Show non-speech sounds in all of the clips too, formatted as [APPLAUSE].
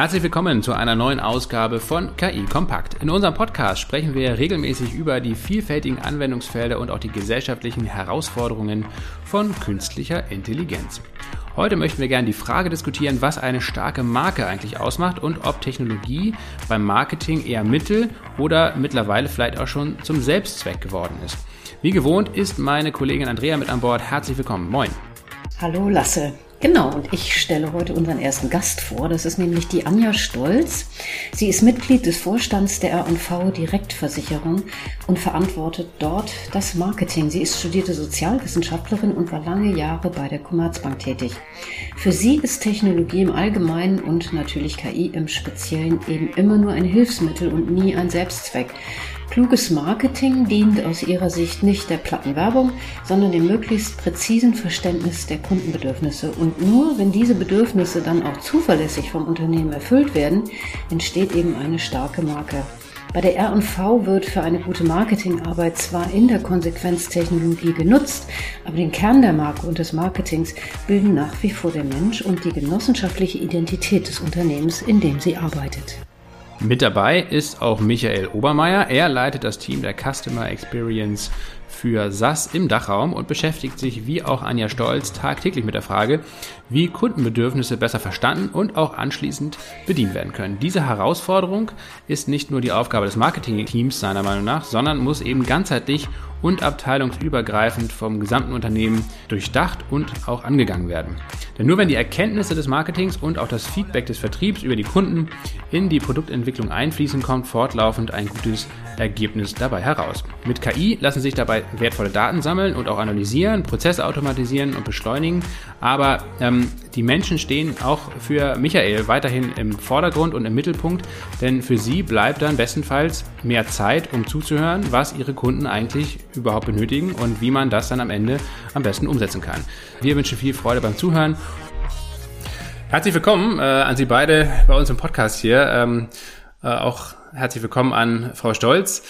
Herzlich willkommen zu einer neuen Ausgabe von KI Kompakt. In unserem Podcast sprechen wir regelmäßig über die vielfältigen Anwendungsfelder und auch die gesellschaftlichen Herausforderungen von künstlicher Intelligenz. Heute möchten wir gerne die Frage diskutieren, was eine starke Marke eigentlich ausmacht und ob Technologie beim Marketing eher Mittel oder mittlerweile vielleicht auch schon zum Selbstzweck geworden ist. Wie gewohnt ist meine Kollegin Andrea mit an Bord. Herzlich willkommen. Moin. Hallo Lasse. Genau, und ich stelle heute unseren ersten Gast vor. Das ist nämlich die Anja Stolz. Sie ist Mitglied des Vorstands der R&V Direktversicherung und verantwortet dort das Marketing. Sie ist studierte Sozialwissenschaftlerin und war lange Jahre bei der Commerzbank tätig. Für sie ist Technologie im Allgemeinen und natürlich KI im Speziellen eben immer nur ein Hilfsmittel und nie ein Selbstzweck. Kluges Marketing dient aus ihrer Sicht nicht der platten Werbung, sondern dem möglichst präzisen Verständnis der Kundenbedürfnisse. Und nur wenn diese Bedürfnisse dann auch zuverlässig vom Unternehmen erfüllt werden, entsteht eben eine starke Marke. Bei der R&V wird für eine gute Marketingarbeit zwar in der Konsequenz Technologie genutzt, aber den Kern der Marke und des Marketings bilden nach wie vor der Mensch und die genossenschaftliche Identität des Unternehmens, in dem sie arbeitet. Mit dabei ist auch Michael Obermeier. Er leitet das Team der Customer Experience für SAS im Dachraum und beschäftigt sich wie auch Anja Stolz tagtäglich mit der Frage, wie Kundenbedürfnisse besser verstanden und auch anschließend bedient werden können. Diese Herausforderung ist nicht nur die Aufgabe des Marketing-Teams seiner Meinung nach, sondern muss eben ganzheitlich und abteilungsübergreifend vom gesamten Unternehmen durchdacht und auch angegangen werden. Denn nur wenn die Erkenntnisse des Marketings und auch das Feedback des Vertriebs über die Kunden in die Produktentwicklung einfließen, kommt fortlaufend ein gutes Ergebnis dabei heraus. Mit KI lassen sich dabei wertvolle Daten sammeln und auch analysieren, Prozesse automatisieren und beschleunigen. Aber ähm, die Menschen stehen auch für Michael weiterhin im Vordergrund und im Mittelpunkt, denn für sie bleibt dann bestenfalls mehr Zeit, um zuzuhören, was ihre Kunden eigentlich überhaupt benötigen und wie man das dann am Ende am besten umsetzen kann. Wir wünschen viel Freude beim Zuhören. Herzlich willkommen äh, an Sie beide bei uns im Podcast hier. Ähm, äh, auch herzlich willkommen an Frau Stolz.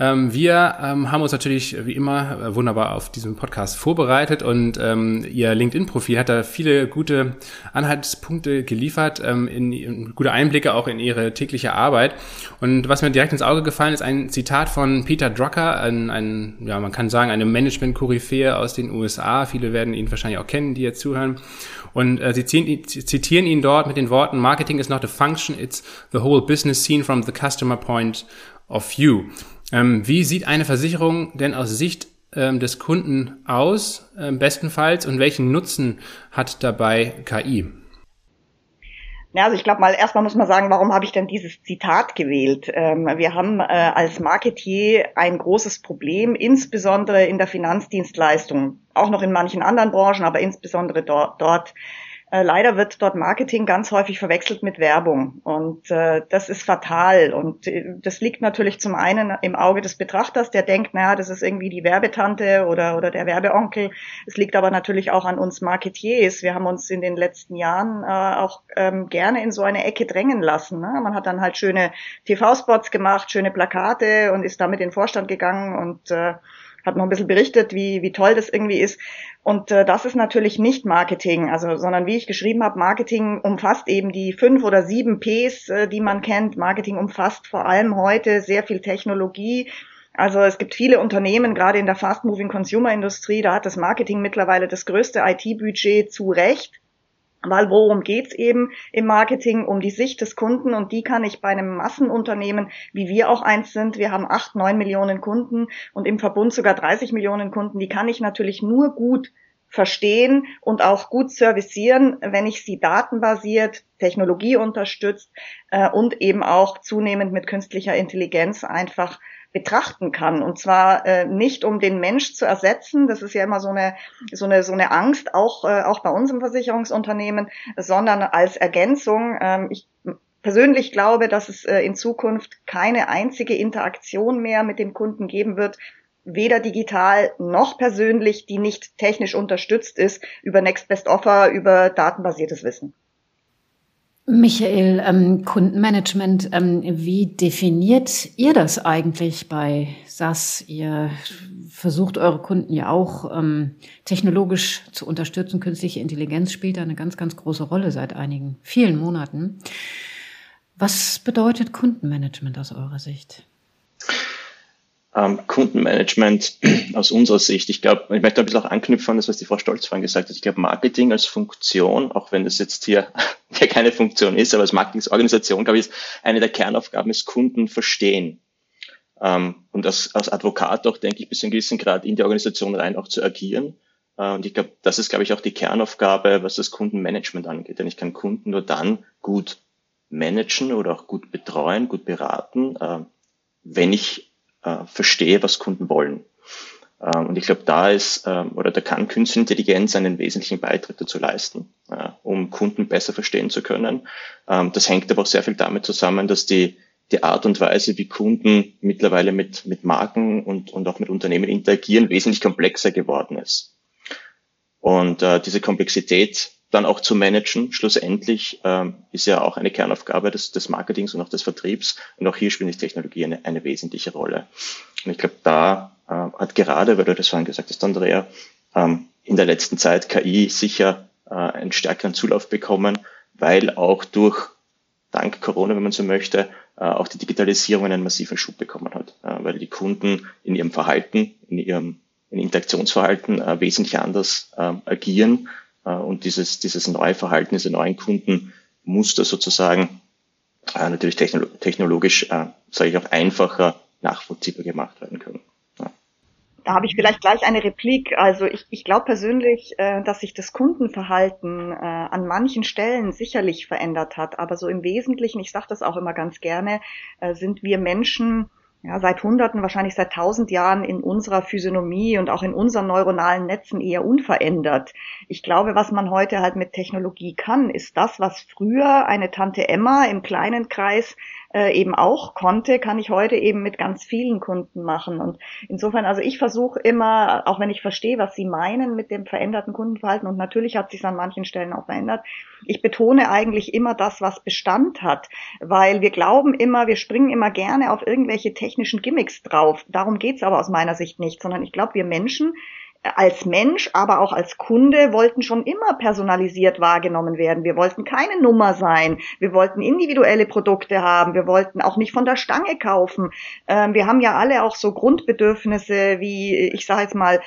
Ähm, wir ähm, haben uns natürlich wie immer äh, wunderbar auf diesen Podcast vorbereitet und ähm, Ihr LinkedIn-Profil hat da viele gute Anhaltspunkte geliefert, ähm, in, in, gute Einblicke auch in Ihre tägliche Arbeit. Und was mir direkt ins Auge gefallen ist, ein Zitat von Peter Drucker, ein, ein ja, man kann sagen, eine Management-Koryphäe aus den USA. Viele werden ihn wahrscheinlich auch kennen, die jetzt zuhören. Und äh, sie zitieren ihn dort mit den Worten, Marketing is not a function, it's the whole business seen from the customer point of view. Ähm, wie sieht eine Versicherung denn aus Sicht ähm, des Kunden aus, äh, bestenfalls, und welchen Nutzen hat dabei KI? Ja, also ich glaube mal, erstmal muss man sagen, warum habe ich denn dieses Zitat gewählt? Ähm, wir haben äh, als Marketier ein großes Problem, insbesondere in der Finanzdienstleistung, auch noch in manchen anderen Branchen, aber insbesondere dort äh, leider wird dort Marketing ganz häufig verwechselt mit Werbung und äh, das ist fatal und äh, das liegt natürlich zum einen im Auge des Betrachters, der denkt, naja, das ist irgendwie die Werbetante oder, oder der Werbeonkel. Es liegt aber natürlich auch an uns Marketiers. Wir haben uns in den letzten Jahren äh, auch ähm, gerne in so eine Ecke drängen lassen. Ne? Man hat dann halt schöne TV-Spots gemacht, schöne Plakate und ist damit in den Vorstand gegangen und äh, hat noch ein bisschen berichtet, wie, wie toll das irgendwie ist. Und äh, das ist natürlich nicht Marketing, also sondern wie ich geschrieben habe, Marketing umfasst eben die fünf oder sieben Ps, äh, die man kennt. Marketing umfasst vor allem heute sehr viel Technologie. Also es gibt viele Unternehmen, gerade in der Fast-Moving Consumer Industrie, da hat das Marketing mittlerweile das größte IT-Budget zu Recht. Weil worum geht's eben im Marketing? Um die Sicht des Kunden und die kann ich bei einem Massenunternehmen, wie wir auch eins sind, wir haben acht, neun Millionen Kunden und im Verbund sogar 30 Millionen Kunden, die kann ich natürlich nur gut verstehen und auch gut servicieren, wenn ich sie datenbasiert, technologieunterstützt äh, und eben auch zunehmend mit künstlicher Intelligenz einfach betrachten kann. Und zwar äh, nicht um den Mensch zu ersetzen, das ist ja immer so eine, so eine, so eine Angst, auch, äh, auch bei uns im Versicherungsunternehmen, sondern als Ergänzung. Ähm, ich persönlich glaube, dass es äh, in Zukunft keine einzige Interaktion mehr mit dem Kunden geben wird, weder digital noch persönlich, die nicht technisch unterstützt ist über Next Best Offer, über datenbasiertes Wissen. Michael, ähm, Kundenmanagement, ähm, wie definiert ihr das eigentlich bei SAS? Ihr versucht eure Kunden ja auch ähm, technologisch zu unterstützen. Künstliche Intelligenz spielt da eine ganz, ganz große Rolle seit einigen, vielen Monaten. Was bedeutet Kundenmanagement aus eurer Sicht? Ähm, Kundenmanagement [CLEARS THROAT] aus unserer Sicht, ich glaube, ich möchte ein bisschen auch anknüpfen an das, was die Frau Stolz vorhin gesagt hat. Ich glaube, Marketing als Funktion, auch wenn das jetzt hier, [LAUGHS] hier keine Funktion ist, aber als Marketingsorganisation, glaube ich, ist eine der Kernaufgaben ist Kunden verstehen. Ähm, und als, als Advokat auch, denke ich, bis zu einem gewissen Grad in die Organisation rein auch zu agieren. Äh, und ich glaube, das ist, glaube ich, auch die Kernaufgabe, was das Kundenmanagement angeht. Denn ich kann Kunden nur dann gut managen oder auch gut betreuen, gut beraten, äh, wenn ich äh, verstehe, was Kunden wollen. Ähm, und ich glaube, da ist ähm, oder da kann Künstliche Intelligenz einen wesentlichen Beitrag dazu leisten, um Kunden besser verstehen zu können. Ähm, das hängt aber auch sehr viel damit zusammen, dass die die Art und Weise, wie Kunden mittlerweile mit, mit Marken und, und auch mit Unternehmen interagieren, wesentlich komplexer geworden ist. Und äh, diese Komplexität dann auch zu managen, schlussendlich ähm, ist ja auch eine Kernaufgabe des, des Marketings und auch des Vertriebs. Und auch hier spielt die Technologie eine, eine wesentliche Rolle. Und ich glaube, da äh, hat gerade, weil du das vorhin gesagt hast, Andrea, ähm, in der letzten Zeit KI sicher äh, einen stärkeren Zulauf bekommen, weil auch durch dank Corona, wenn man so möchte, äh, auch die Digitalisierung einen massiven Schub bekommen hat, äh, weil die Kunden in ihrem Verhalten, in ihrem in Interaktionsverhalten äh, wesentlich anders agieren und dieses, dieses neue Verhalten, diese neuen Kundenmuster sozusagen natürlich technologisch, sage ich auch, einfacher nachvollziehbar gemacht werden können. Da habe ich vielleicht gleich eine Replik. Also ich, ich glaube persönlich, äh, dass sich das Kundenverhalten äh, an manchen Stellen sicherlich verändert hat. Aber so im Wesentlichen, ich sage das auch immer ganz gerne, äh, sind wir Menschen ja, seit Hunderten, wahrscheinlich seit tausend Jahren in unserer Physiognomie und auch in unseren neuronalen Netzen eher unverändert. Ich glaube, was man heute halt mit Technologie kann, ist das, was früher eine Tante Emma im kleinen Kreis äh, eben auch konnte, kann ich heute eben mit ganz vielen Kunden machen. Und insofern, also ich versuche immer, auch wenn ich verstehe, was Sie meinen mit dem veränderten Kundenverhalten, und natürlich hat sich an manchen Stellen auch verändert, ich betone eigentlich immer das, was Bestand hat, weil wir glauben immer, wir springen immer gerne auf irgendwelche technischen Gimmicks drauf. Darum geht's aber aus meiner Sicht nicht, sondern ich glaube, wir Menschen als Mensch, aber auch als Kunde wollten schon immer personalisiert wahrgenommen werden. Wir wollten keine Nummer sein. Wir wollten individuelle Produkte haben. Wir wollten auch nicht von der Stange kaufen. Ähm, wir haben ja alle auch so Grundbedürfnisse wie, ich sage jetzt mal,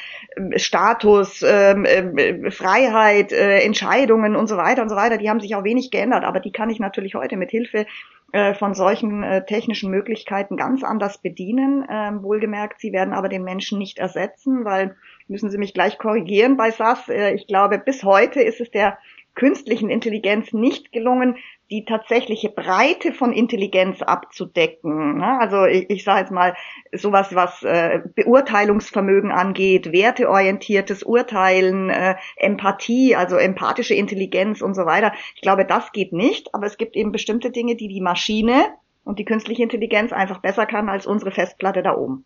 Status, ähm, äh, Freiheit, äh, Entscheidungen und so weiter und so weiter. Die haben sich auch wenig geändert, aber die kann ich natürlich heute mit Hilfe äh, von solchen äh, technischen Möglichkeiten ganz anders bedienen. Ähm, wohlgemerkt, sie werden aber den Menschen nicht ersetzen, weil müssen Sie mich gleich korrigieren bei SAS. Äh, ich glaube, bis heute ist es der künstlichen Intelligenz nicht gelungen, die tatsächliche Breite von Intelligenz abzudecken. Ne? Also ich, ich sage jetzt mal sowas, was äh, Beurteilungsvermögen angeht, werteorientiertes Urteilen, äh, Empathie, also empathische Intelligenz und so weiter. Ich glaube, das geht nicht, aber es gibt eben bestimmte Dinge, die die Maschine und die künstliche Intelligenz einfach besser kann als unsere Festplatte da oben.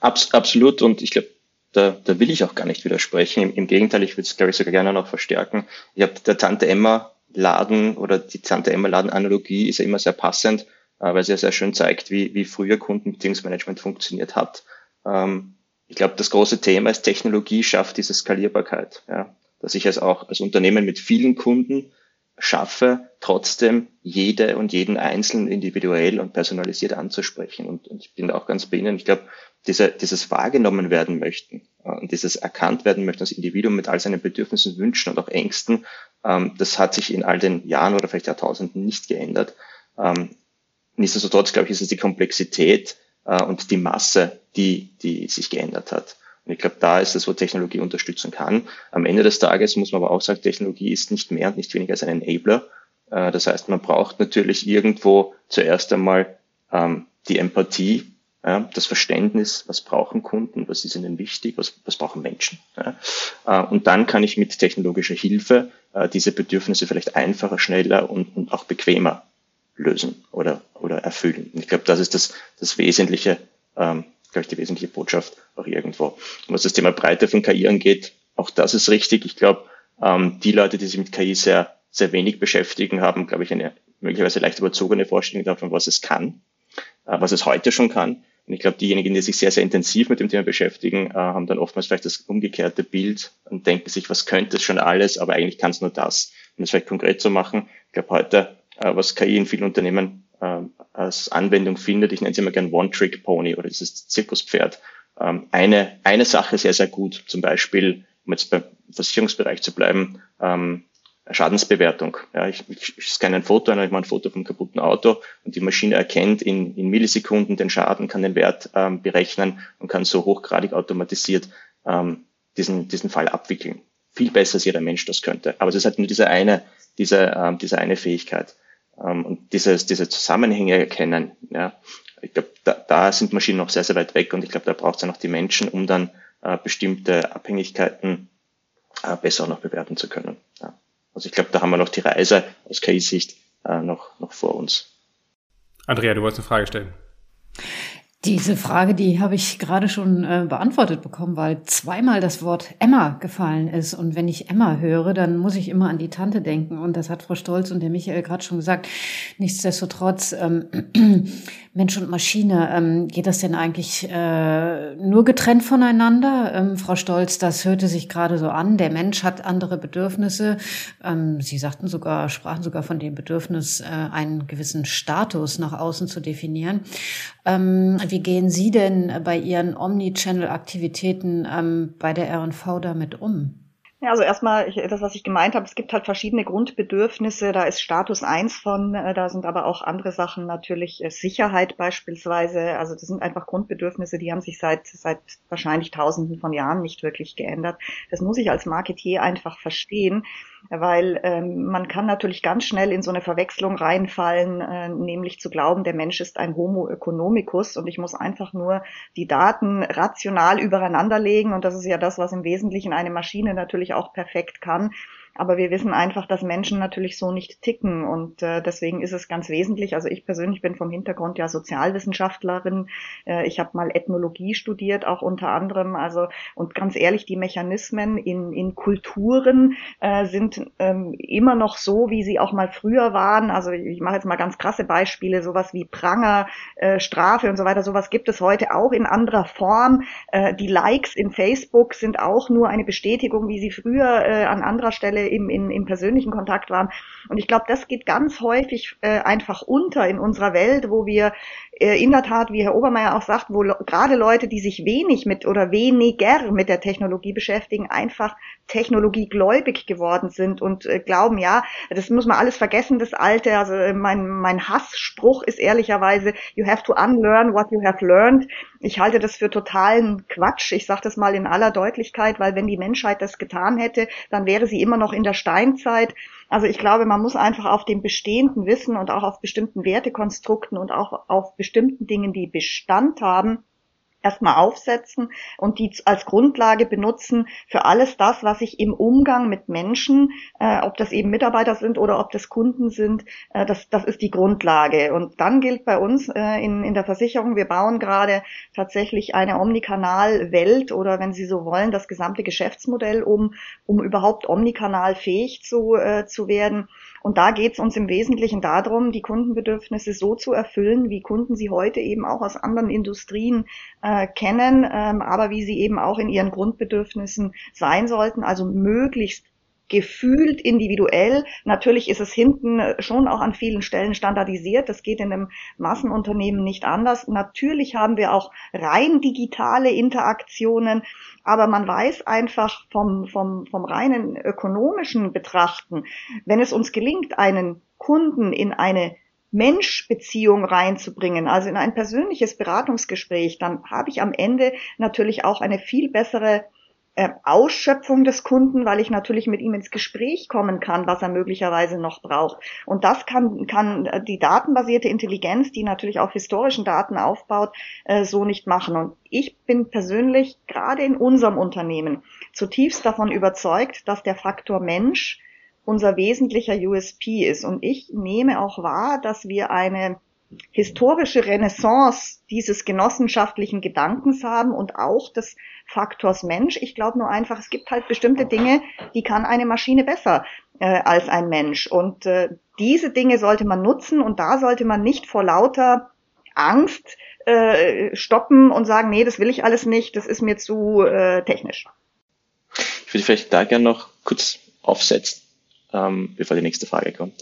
Abs absolut und ich glaube, da, da will ich auch gar nicht widersprechen. Im, im Gegenteil, ich würde es, glaube ich, sogar gerne noch verstärken. Ich habe der Tante Emma Laden oder die Tante Emma Laden Analogie ist ja immer sehr passend, äh, weil sie ja sehr schön zeigt, wie, wie früher Kundenbeziehungsmanagement funktioniert hat. Ähm, ich glaube, das große Thema ist, Technologie schafft diese Skalierbarkeit. Ja? Dass ich es auch als Unternehmen mit vielen Kunden schaffe, trotzdem jede und jeden Einzelnen individuell und personalisiert anzusprechen. Und, und ich bin auch ganz bei Ihnen. Ich glaube, diese, dieses wahrgenommen werden möchten äh, und dieses erkannt werden möchten als Individuum mit all seinen Bedürfnissen, Wünschen und auch Ängsten, ähm, das hat sich in all den Jahren oder vielleicht Jahrtausenden nicht geändert. Ähm, nichtsdestotrotz, glaube ich, ist es die Komplexität äh, und die Masse, die, die sich geändert hat. Und ich glaube, da ist es, wo Technologie unterstützen kann. Am Ende des Tages muss man aber auch sagen, Technologie ist nicht mehr und nicht weniger als ein Enabler. Äh, das heißt, man braucht natürlich irgendwo zuerst einmal ähm, die Empathie, das Verständnis, was brauchen Kunden, was ist ihnen wichtig, was, was brauchen Menschen. Äh, und dann kann ich mit technologischer Hilfe äh, diese Bedürfnisse vielleicht einfacher, schneller und, und auch bequemer lösen oder, oder erfüllen. Ich glaube, das ist das, das Wesentliche, ähm, glaube ich, die wesentliche Botschaft auch irgendwo. Und was das Thema Breite von KI angeht, auch das ist richtig. Ich glaube, ähm, die Leute, die sich mit KI sehr, sehr wenig beschäftigen, haben, glaube ich, eine möglicherweise leicht überzogene Vorstellung davon, was es kann, äh, was es heute schon kann. Und ich glaube, diejenigen, die sich sehr, sehr intensiv mit dem Thema beschäftigen, äh, haben dann oftmals vielleicht das umgekehrte Bild und denken sich, was könnte es schon alles, aber eigentlich kann es nur das. Um das vielleicht konkret zu machen, ich glaube heute, äh, was KI in vielen Unternehmen als Anwendung findet. Ich nenne es immer gern One-Trick-Pony oder dieses Zirkuspferd. Ähm, eine, eine Sache sehr, sehr gut, zum Beispiel, um jetzt beim Versicherungsbereich zu bleiben, ähm, Schadensbewertung. Ja, ich, ich, scanne ein Foto, ich mache ein Foto vom kaputten Auto und die Maschine erkennt in, in Millisekunden den Schaden, kann den Wert ähm, berechnen und kann so hochgradig automatisiert ähm, diesen, diesen Fall abwickeln. Viel besser als jeder Mensch das könnte. Aber es ist halt nur diese eine, diese, ähm, diese eine Fähigkeit. Ähm, und dieses, diese Zusammenhänge erkennen, ja, ich glaube, da, da sind Maschinen noch sehr, sehr weit weg und ich glaube, da braucht es ja noch die Menschen, um dann äh, bestimmte Abhängigkeiten äh, besser noch bewerten zu können. Ja. Also ich glaube, da haben wir noch die Reise aus KI-Sicht äh, noch, noch vor uns. Andrea, du wolltest eine Frage stellen. Diese Frage, die habe ich gerade schon äh, beantwortet bekommen, weil zweimal das Wort Emma gefallen ist. Und wenn ich Emma höre, dann muss ich immer an die Tante denken. Und das hat Frau Stolz und der Michael gerade schon gesagt. Nichtsdestotrotz, ähm, [CLEARS THROAT] Mensch und Maschine, ähm, geht das denn eigentlich äh, nur getrennt voneinander? Ähm, Frau Stolz, das hörte sich gerade so an. Der Mensch hat andere Bedürfnisse. Ähm, Sie sagten sogar, sprachen sogar von dem Bedürfnis, äh, einen gewissen Status nach außen zu definieren. Wie gehen Sie denn bei Ihren Omnichannel-Aktivitäten ähm, bei der R&V damit um? Ja, also erstmal das, was ich gemeint habe, es gibt halt verschiedene Grundbedürfnisse. Da ist Status eins von, äh, da sind aber auch andere Sachen natürlich äh, Sicherheit beispielsweise. Also das sind einfach Grundbedürfnisse, die haben sich seit seit wahrscheinlich Tausenden von Jahren nicht wirklich geändert. Das muss ich als Marketier einfach verstehen weil ähm, man kann natürlich ganz schnell in so eine Verwechslung reinfallen, äh, nämlich zu glauben, der Mensch ist ein Homo economicus und ich muss einfach nur die Daten rational übereinander legen und das ist ja das, was im Wesentlichen eine Maschine natürlich auch perfekt kann. Aber wir wissen einfach, dass Menschen natürlich so nicht ticken und äh, deswegen ist es ganz wesentlich. Also ich persönlich bin vom Hintergrund ja Sozialwissenschaftlerin. Äh, ich habe mal Ethnologie studiert, auch unter anderem. Also und ganz ehrlich, die Mechanismen in, in Kulturen äh, sind ähm, immer noch so, wie sie auch mal früher waren. Also ich mache jetzt mal ganz krasse Beispiele, sowas wie Pranger, äh, Strafe und so weiter. Sowas gibt es heute auch in anderer Form. Äh, die Likes in Facebook sind auch nur eine Bestätigung, wie sie früher äh, an anderer Stelle im, in, im persönlichen Kontakt waren. Und ich glaube, das geht ganz häufig äh, einfach unter in unserer Welt, wo wir äh, in der Tat, wie Herr Obermeier auch sagt, wo gerade Leute, die sich wenig mit oder weniger mit der Technologie beschäftigen, einfach technologiegläubig geworden sind und äh, glauben, ja, das muss man alles vergessen, das Alte. Also äh, mein, mein Hassspruch ist ehrlicherweise, you have to unlearn what you have learned. Ich halte das für totalen Quatsch. Ich sage das mal in aller Deutlichkeit, weil wenn die Menschheit das getan hätte, dann wäre sie immer noch in der Steinzeit. Also ich glaube, man muss einfach auf dem bestehenden Wissen und auch auf bestimmten Wertekonstrukten und auch auf bestimmten Dingen, die Bestand haben, erstmal aufsetzen und die als Grundlage benutzen für alles das, was ich im Umgang mit Menschen, äh, ob das eben Mitarbeiter sind oder ob das Kunden sind, äh, das, das ist die Grundlage. Und dann gilt bei uns äh, in, in der Versicherung, wir bauen gerade tatsächlich eine Omnikanal-Welt oder wenn Sie so wollen, das gesamte Geschäftsmodell um, um überhaupt omnikanal fähig zu, äh, zu werden. Und da geht es uns im Wesentlichen darum, die Kundenbedürfnisse so zu erfüllen, wie Kunden sie heute eben auch aus anderen Industrien äh, kennen, ähm, aber wie sie eben auch in ihren Grundbedürfnissen sein sollten, also möglichst gefühlt individuell. Natürlich ist es hinten schon auch an vielen Stellen standardisiert. Das geht in einem Massenunternehmen nicht anders. Natürlich haben wir auch rein digitale Interaktionen, aber man weiß einfach vom, vom, vom reinen ökonomischen Betrachten, wenn es uns gelingt, einen Kunden in eine Menschbeziehung reinzubringen, also in ein persönliches Beratungsgespräch, dann habe ich am Ende natürlich auch eine viel bessere äh, Ausschöpfung des Kunden, weil ich natürlich mit ihm ins Gespräch kommen kann, was er möglicherweise noch braucht. Und das kann, kann die datenbasierte Intelligenz, die natürlich auf historischen Daten aufbaut, äh, so nicht machen. Und ich bin persönlich gerade in unserem Unternehmen zutiefst davon überzeugt, dass der Faktor Mensch unser wesentlicher USP ist. Und ich nehme auch wahr, dass wir eine historische Renaissance dieses genossenschaftlichen Gedankens haben und auch des Faktors Mensch. Ich glaube nur einfach, es gibt halt bestimmte Dinge, die kann eine Maschine besser äh, als ein Mensch. Und äh, diese Dinge sollte man nutzen und da sollte man nicht vor lauter Angst äh, stoppen und sagen, nee, das will ich alles nicht, das ist mir zu äh, technisch. Ich würde vielleicht da gerne noch kurz aufsetzen, ähm, bevor die nächste Frage kommt.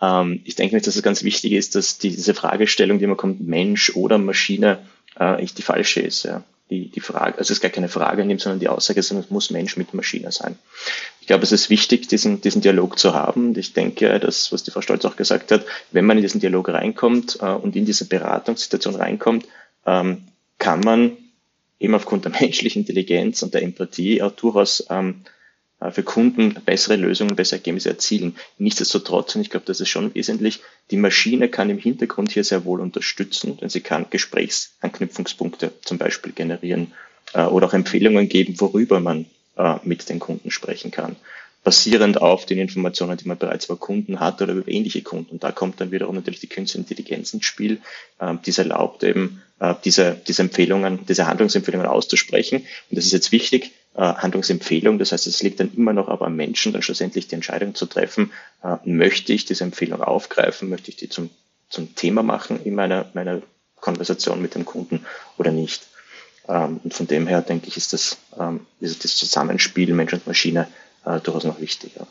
Ähm, ich denke, dass es ganz wichtig ist, dass diese Fragestellung, die immer kommt, Mensch oder Maschine, äh, echt die falsche ist. Ja. Die, die Frage, also es ist gar keine Frage in dem, sondern die Aussage, sondern es muss Mensch mit Maschine sein. Ich glaube, es ist wichtig, diesen, diesen Dialog zu haben. Und ich denke, das, was die Frau Stolz auch gesagt hat, wenn man in diesen Dialog reinkommt äh, und in diese Beratungssituation reinkommt, ähm, kann man eben aufgrund der [LAUGHS] menschlichen Intelligenz und der Empathie auch durchaus ähm, äh, für Kunden bessere Lösungen, bessere Ergebnisse erzielen. Nichtsdestotrotz, und ich glaube, das ist schon wesentlich, die Maschine kann im Hintergrund hier sehr wohl unterstützen, denn sie kann Gesprächsanknüpfungspunkte zum Beispiel generieren äh, oder auch Empfehlungen geben, worüber man äh, mit den Kunden sprechen kann basierend auf den Informationen, die man bereits über Kunden hat oder über ähnliche Kunden. Und da kommt dann wiederum natürlich die künstliche Intelligenz ins Spiel, äh, die es erlaubt eben, äh, diese, diese Empfehlungen, diese Handlungsempfehlungen auszusprechen. Und das ist jetzt wichtig, äh, Handlungsempfehlung, das heißt, es liegt dann immer noch aber am Menschen, dann schlussendlich die Entscheidung zu treffen, äh, möchte ich diese Empfehlung aufgreifen, möchte ich die zum, zum Thema machen in meiner, meiner Konversation mit dem Kunden oder nicht. Ähm, und von dem her denke ich, ist das, ähm, ist das Zusammenspiel Mensch und Maschine äh, durchaus noch wichtiger.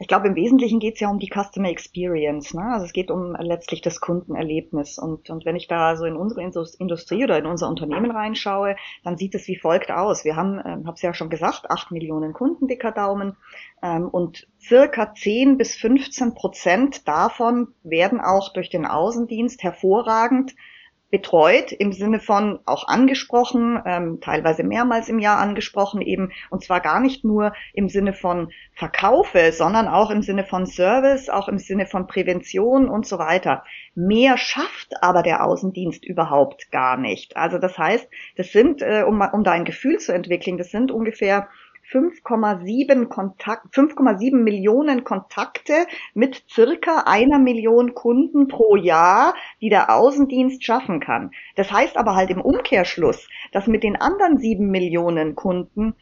Ich glaube, im Wesentlichen geht es ja um die Customer Experience. Ne? Also es geht um letztlich das Kundenerlebnis. Und, und wenn ich da so in unsere Industrie oder in unser Unternehmen reinschaue, dann sieht es wie folgt aus. Wir haben, äh, habe es ja schon gesagt, acht Millionen Kunden, dicker Daumen. Ähm, und circa 10 bis 15 Prozent davon werden auch durch den Außendienst hervorragend betreut im Sinne von auch angesprochen, ähm, teilweise mehrmals im Jahr angesprochen eben und zwar gar nicht nur im Sinne von Verkaufe, sondern auch im Sinne von Service, auch im Sinne von Prävention und so weiter. Mehr schafft aber der Außendienst überhaupt gar nicht. Also das heißt, das sind, äh, um, um da ein Gefühl zu entwickeln, das sind ungefähr 5,7 Kontakt, 5,7 Millionen Kontakte mit circa einer Million Kunden pro Jahr, die der Außendienst schaffen kann. Das heißt aber halt im Umkehrschluss, dass mit den anderen sieben Millionen Kunden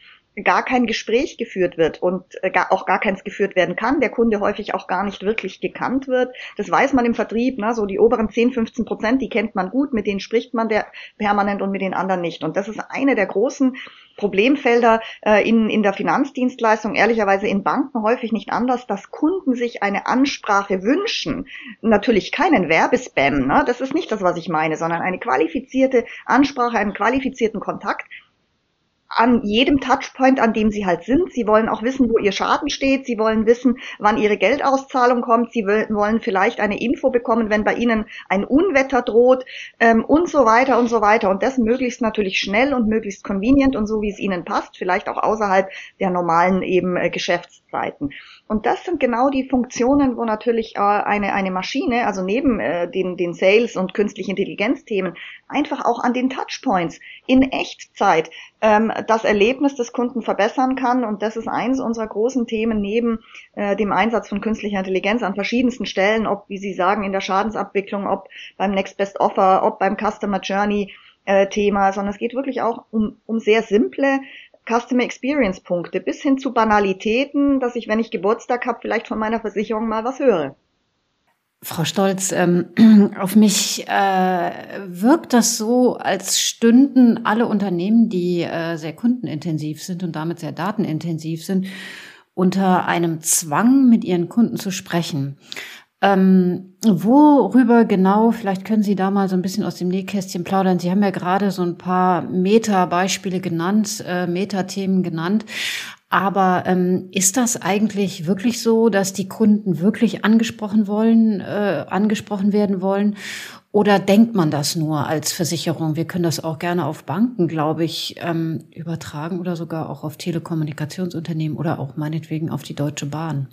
gar kein Gespräch geführt wird und äh, gar, auch gar keins geführt werden kann, der Kunde häufig auch gar nicht wirklich gekannt wird. Das weiß man im Vertrieb, ne? so die oberen 10, 15 Prozent, die kennt man gut, mit denen spricht man der permanent und mit den anderen nicht. Und das ist eine der großen Problemfelder äh, in, in der Finanzdienstleistung, ehrlicherweise in Banken häufig nicht anders, dass Kunden sich eine Ansprache wünschen. Natürlich keinen Werbespam, ne? das ist nicht das, was ich meine, sondern eine qualifizierte Ansprache, einen qualifizierten Kontakt, an jedem Touchpoint, an dem sie halt sind. Sie wollen auch wissen, wo ihr Schaden steht. Sie wollen wissen, wann ihre Geldauszahlung kommt. Sie wollen vielleicht eine Info bekommen, wenn bei ihnen ein Unwetter droht ähm, und so weiter und so weiter. Und das möglichst natürlich schnell und möglichst convenient und so, wie es ihnen passt. Vielleicht auch außerhalb der normalen eben äh, Geschäftszeiten. Und das sind genau die Funktionen, wo natürlich äh, eine, eine Maschine, also neben äh, den, den Sales- und künstliche Intelligenz-Themen, einfach auch an den Touchpoints in Echtzeit ähm, das Erlebnis des Kunden verbessern kann. Und das ist eins unserer großen Themen neben äh, dem Einsatz von künstlicher Intelligenz an verschiedensten Stellen, ob, wie Sie sagen, in der Schadensabwicklung, ob beim Next Best Offer, ob beim Customer Journey. äh, Thema, sondern es geht wirklich auch um, um sehr simple Customer Experience Punkte bis hin zu Banalitäten, dass ich, wenn ich Geburtstag habe, vielleicht von meiner Versicherung mal was höre. Frau Stolz, ähm, [CLEARS THROAT] auf mich äh, wirkt das so, als stünden alle Unternehmen, die äh, sehr kundenintensiv sind und damit sehr datenintensiv sind, unter einem Zwang, mit ihren Kunden zu sprechen. Ähm, worüber genau, vielleicht können Sie da mal so ein bisschen aus dem Nähkästchen plaudern. Sie haben ja gerade so ein paar Meta-Beispiele genannt, äh, Meta-Themen genannt. Aber ähm, ist das eigentlich wirklich so, dass die Kunden wirklich angesprochen wollen, äh, angesprochen werden wollen? Oder denkt man das nur als Versicherung? Wir können das auch gerne auf Banken, glaube ich, ähm, übertragen oder sogar auch auf Telekommunikationsunternehmen oder auch meinetwegen auf die Deutsche Bahn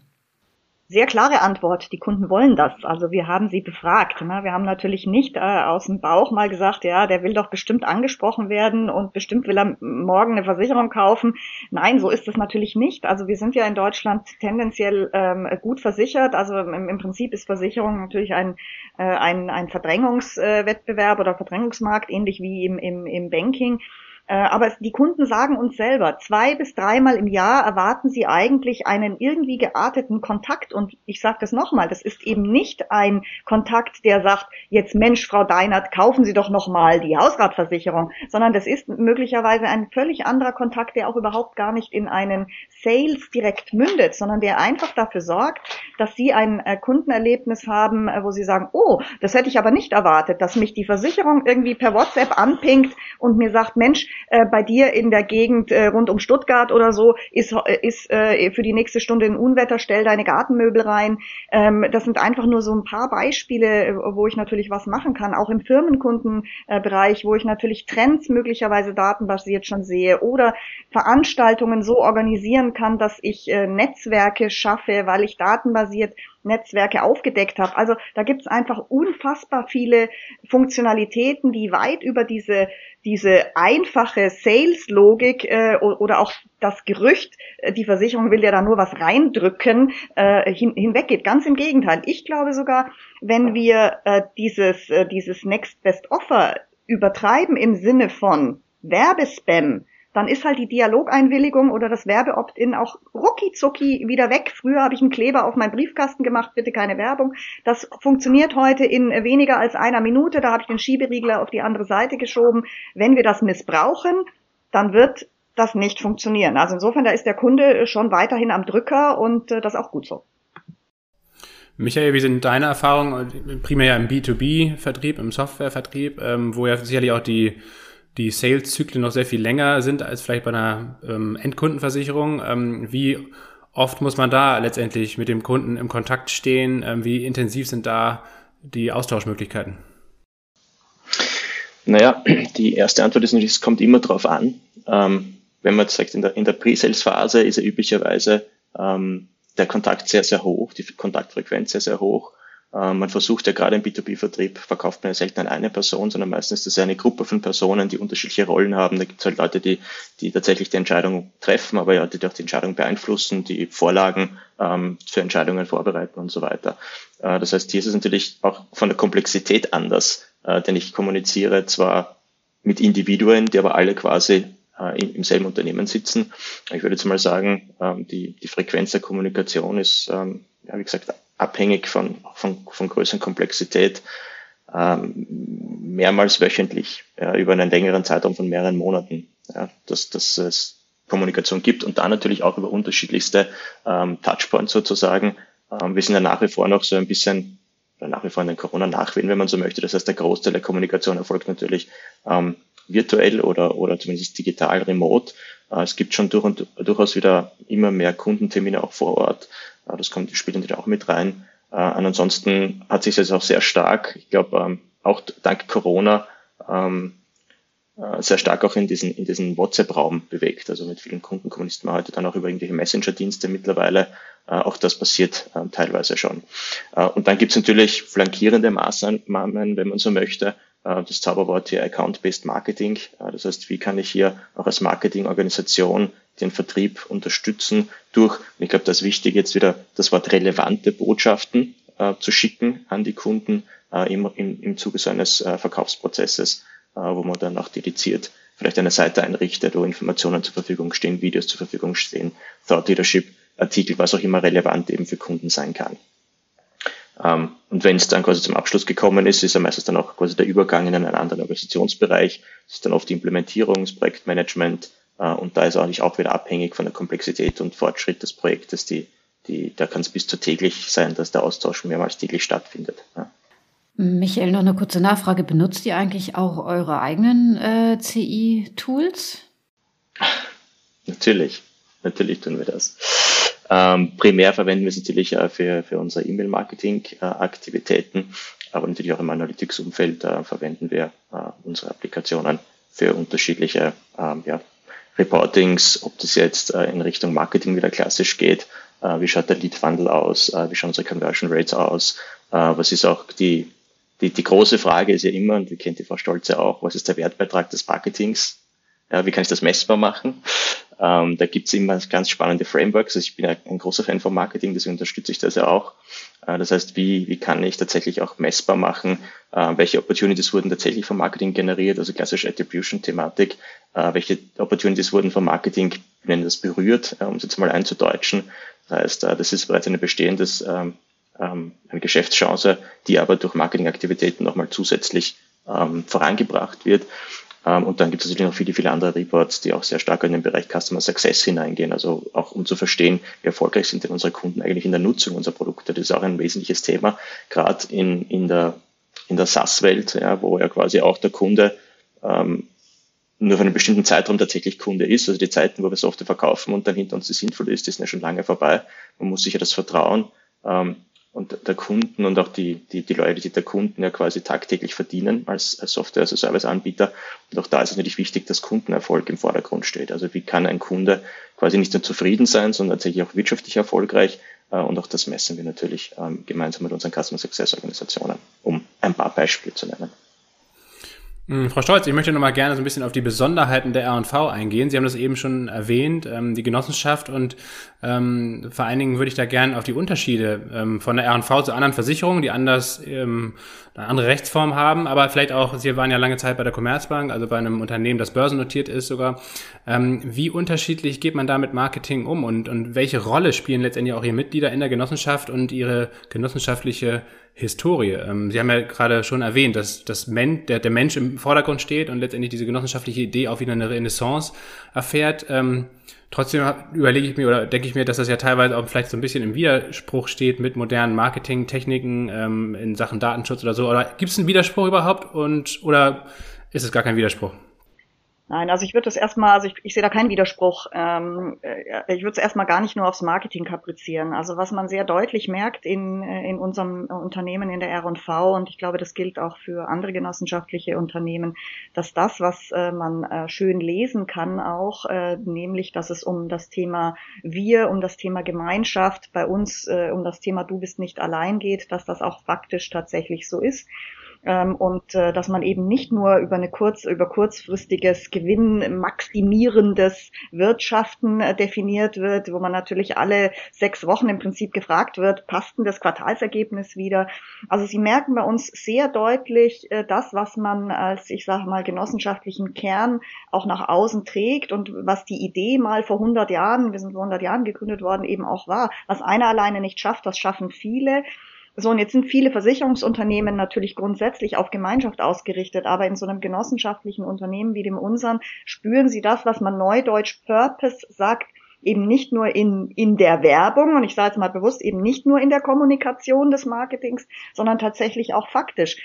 sehr klare Antwort. Die Kunden wollen das. Also wir haben sie befragt. Ne? Wir haben natürlich nicht äh, aus dem Bauch mal gesagt, ja, der will doch bestimmt angesprochen werden und bestimmt will er morgen eine Versicherung kaufen. Nein, so ist es natürlich nicht. Also wir sind ja in Deutschland tendenziell ähm, gut versichert. Also im, im Prinzip ist Versicherung natürlich ein, äh, ein, ein Verdrängungswettbewerb oder Verdrängungsmarkt, ähnlich wie im, im, im Banking. Äh, aber die Kunden sagen uns selber, zwei bis dreimal im Jahr erwarten sie eigentlich einen irgendwie gearteten Kontakt. Und ich sage das nochmal, das ist eben nicht ein Kontakt, der sagt, jetzt Mensch, Frau Deinert, kaufen Sie doch nochmal die Hausratversicherung, sondern das ist möglicherweise ein völlig anderer Kontakt, der auch überhaupt gar nicht in einen Sales direkt mündet, sondern der einfach dafür sorgt, dass Sie ein äh, Kundenerlebnis haben, äh, wo Sie sagen, oh, das hätte ich aber nicht erwartet, dass mich die Versicherung irgendwie per WhatsApp anpingt und mir sagt, Mensch, äh, bei dir in der Gegend äh, rund um Stuttgart oder so ist, äh, ist äh, für die nächste Stunde ein Unwetter, stell deine Gartenmöbel rein. Ähm, das sind einfach nur so ein paar Beispiele, äh, wo ich natürlich was machen kann, auch im Firmenkundenbereich, wo ich natürlich Trends möglicherweise datenbasiert schon sehe oder Veranstaltungen so organisieren kann, dass ich Netzwerke schaffe, weil ich datenbasiert Netzwerke aufgedeckt habe. Also da gibt es einfach unfassbar viele Funktionalitäten, die weit über diese diese einfache Sales-Logik äh, oder auch das Gerücht, äh, die Versicherung will ja da nur was reindrücken, äh, hin, hinweggeht. Ganz im Gegenteil. Ich glaube sogar, wenn wir äh, dieses, äh, dieses Next Best Offer übertreiben im Sinne von Werbespam, dann ist halt die Dialogeinwilligung oder das Werbeopt-in auch rucki wieder weg. Früher habe ich einen Kleber auf meinen Briefkasten gemacht, bitte keine Werbung. Das funktioniert heute in weniger als einer Minute. Da habe ich den Schieberiegler auf die andere Seite geschoben. Wenn wir das missbrauchen, dann wird das nicht funktionieren. Also insofern, da ist der Kunde schon weiterhin am Drücker und äh, das ist auch gut so. Michael, wie sind deine Erfahrungen primär ja im B2B-Vertrieb, im Softwarevertrieb, ähm, wo ja sicherlich auch die die Sales-Zyklen noch sehr viel länger sind als vielleicht bei einer ähm, Endkundenversicherung. Ähm, wie oft muss man da letztendlich mit dem Kunden im Kontakt stehen? Ähm, wie intensiv sind da die Austauschmöglichkeiten? Naja, die erste Antwort ist natürlich, es kommt immer darauf an. Ähm, wenn man jetzt sagt, in der, in der Pre-Sales-Phase ist ja üblicherweise ähm, der Kontakt sehr, sehr hoch, die Kontaktfrequenz sehr, sehr hoch. Ähm, man versucht ja gerade im B2B-Vertrieb, verkauft man ja selten an eine Person, sondern meistens ist das eine Gruppe von Personen, die unterschiedliche Rollen haben. Da gibt es halt Leute, die, die tatsächlich die Entscheidung treffen, aber ja, die auch die Entscheidung beeinflussen, die Vorlagen ähm, für Entscheidungen vorbereiten und so weiter. Äh, das heißt, hier ist es natürlich auch von der Komplexität anders, äh, denn ich kommuniziere zwar mit Individuen, die aber alle quasi äh, im selben Unternehmen sitzen. Ich würde jetzt mal sagen, ähm, die, die Frequenz der Kommunikation ist, ähm, ja, wie gesagt, abhängig von, von, von Größe und Komplexität, ähm, mehrmals wöchentlich, ja, über einen längeren Zeitraum von mehreren Monaten, ja, dass, dass es Kommunikation gibt und dann natürlich auch über unterschiedlichste ähm, Touchpoints sozusagen. Ähm, wir sind ja nach wie vor noch so ein bisschen, nach wie vor in den Corona-Nachwehen, wenn man so möchte. Das heißt, der Großteil der Kommunikation erfolgt natürlich ähm, virtuell oder, oder zumindest digital remote. Äh, es gibt schon durch und, durchaus wieder immer mehr Kundentermine auch vor Ort. Äh, das kommt, spielt natürlich auch mit rein. Äh, ansonsten hat sich das auch sehr stark, ich glaube, ähm, auch dank Corona, ähm, sehr stark auch in diesen, in diesen WhatsApp-Raum bewegt. Also mit vielen Kunden kommuniziert man heute dann auch über irgendwelche Messenger-Dienste mittlerweile. Auch das passiert teilweise schon. Und dann gibt es natürlich flankierende Maßnahmen, wenn man so möchte. Äh, das Zauberwort hier Account-Based Marketing. Äh, das heißt, wie kann ich hier auch als Marketingorganisation den Vertrieb unterstützen durch, ich glaube, das Wichtige jetzt wieder, das Wort relevante Botschaften äh, zu schicken an die Kunden äh, im, im, im Zuge so eines äh, Verkaufsprozesses, äh, wo man dann auch dediziert vielleicht eine Seite einrichtet, wo Informationen zur Verfügung stehen, Videos zur Verfügung stehen, Thought Leadership, Artikel, was auch immer relevant eben für Kunden sein kann. Ähm, und wenn es dann quasi zum Abschluss gekommen ist, ist ja meistens dann auch quasi der Übergang in einen anderen Organisationsbereich. Das ist dann oft die Implementierung, das Projektmanagement. Äh, und da ist auch nicht auch wieder abhängig von der Komplexität und Fortschritt des Projektes. Die, die, da kann es bis zu täglich sein, dass der Austausch mehrmals täglich stattfindet. Michael, noch eine kurze Nachfrage. Benutzt ihr eigentlich auch eure eigenen äh, CI-Tools? Natürlich, natürlich tun wir das. Ähm, primär verwenden wir es natürlich äh, für, für unsere E-Mail-Marketing-Aktivitäten, äh, aber natürlich auch im Analytics-Umfeld äh, verwenden wir äh, unsere Applikationen für unterschiedliche ähm, ja, Reportings, ob das jetzt äh, in Richtung Marketing wieder klassisch geht, äh, wie schaut der Lead-Funnel aus, wie schauen unsere Conversion Rates aus, was ist auch die, die, die große Frage ist ja immer, und die kennt die Frau Stolze auch, was ist der Wertbeitrag des Marketings? Ja, wie kann ich das messbar machen? Ähm, da gibt es immer ganz spannende Frameworks. Also ich bin ein großer Fan von Marketing, deswegen unterstütze ich das ja auch. Äh, das heißt, wie, wie kann ich tatsächlich auch messbar machen, äh, welche Opportunities wurden tatsächlich vom Marketing generiert, also klassische Attribution-Thematik, äh, welche Opportunities wurden vom Marketing, wenn das berührt, um es jetzt mal einzudeutschen. Das heißt, das ist bereits ein bestehendes, ähm, ähm, eine Geschäftschance, die aber durch Marketingaktivitäten nochmal zusätzlich ähm, vorangebracht wird. Ähm, und dann gibt es natürlich noch viele, viele andere Reports, die auch sehr stark in den Bereich Customer Success hineingehen. Also auch um zu verstehen, wie erfolgreich sind denn unsere Kunden eigentlich in der Nutzung unserer Produkte. Das ist auch ein wesentliches Thema, gerade in, in der, in der SaaS-Welt, ja, wo ja quasi auch der Kunde ähm, nur für einen bestimmten Zeitraum tatsächlich Kunde ist. Also die Zeiten, wo wir Software verkaufen und dann hinter uns die sinnvoll ist, sind ja schon lange vorbei. Man muss sich ja das vertrauen. Ähm, und der Kunden und auch die, die, die Leute, der Kunden ja quasi tagtäglich verdienen als, als Software, als Serviceanbieter. Und auch da ist es natürlich wichtig, dass Kundenerfolg im Vordergrund steht. Also wie kann ein Kunde quasi nicht nur zufrieden sein, sondern tatsächlich auch wirtschaftlich erfolgreich. Äh, und auch das messen wir natürlich ähm, gemeinsam mit unseren Customer Success Organisationen, um ein paar Beispiele zu nennen. Hm, Frau Stolz, ich möchte noch mal gerne so ein bisschen auf die Besonderheiten der R&V eingehen. Sie haben das eben schon erwähnt, ähm, die Genossenschaft und ähm, vor allen Dingen würde ich da gerne auf die Unterschiede ähm, von der R&V zu anderen Versicherungen, die anders ähm, eine andere Rechtsform haben, aber vielleicht auch, Sie waren ja lange Zeit bei der Commerzbank, also bei einem Unternehmen, das börsennotiert ist sogar. Ähm, wie unterschiedlich geht man da mit Marketing um und, und welche Rolle spielen letztendlich auch Ihre Mitglieder in der Genossenschaft und Ihre genossenschaftliche Historie. Ähm, Sie haben ja gerade schon erwähnt, dass, dass Men der, der Mensch im Vordergrund steht und letztendlich diese genossenschaftliche Idee auch wieder eine Renaissance erfährt. Ähm, trotzdem überlege ich mir oder denke ich mir, dass das ja teilweise auch vielleicht so ein bisschen im Widerspruch steht mit modernen Marketingtechniken ähm, in Sachen Datenschutz oder so. Oder gibt es einen Widerspruch überhaupt und oder ist es gar kein Widerspruch? Nein, also ich würde das erstmal, also ich, ich sehe da keinen Widerspruch. Ähm, äh, ich würde es erstmal gar nicht nur aufs Marketing kaprizieren. Also was man sehr deutlich merkt in, äh, in unserem Unternehmen in der R&V und ich glaube, das gilt auch für andere genossenschaftliche Unternehmen, dass das, was äh, man äh, schön lesen kann auch, äh, nämlich, dass es um das Thema Wir, um das Thema Gemeinschaft, bei uns äh, um das Thema Du bist nicht allein geht, dass das auch faktisch tatsächlich so ist und äh, dass man eben nicht nur über eine kurz über kurzfristiges Gewinn maximierendes Wirtschaften äh, definiert wird, wo man natürlich alle sechs Wochen im Prinzip gefragt wird, passt denn das Quartalsergebnis wieder? Also Sie merken bei uns sehr deutlich äh, das, was man als ich sage mal genossenschaftlichen Kern auch nach außen trägt und was die Idee mal vor 100 Jahren, wir sind vor 100 Jahren gegründet worden, eben auch war. Was einer alleine nicht schafft, das schaffen viele. So, und jetzt sind viele Versicherungsunternehmen natürlich grundsätzlich auf Gemeinschaft ausgerichtet, aber in so einem genossenschaftlichen Unternehmen wie dem unseren spüren sie das, was man neudeutsch Purpose sagt, eben nicht nur in, in der Werbung, und ich sage jetzt mal bewusst, eben nicht nur in der Kommunikation des Marketings, sondern tatsächlich auch faktisch.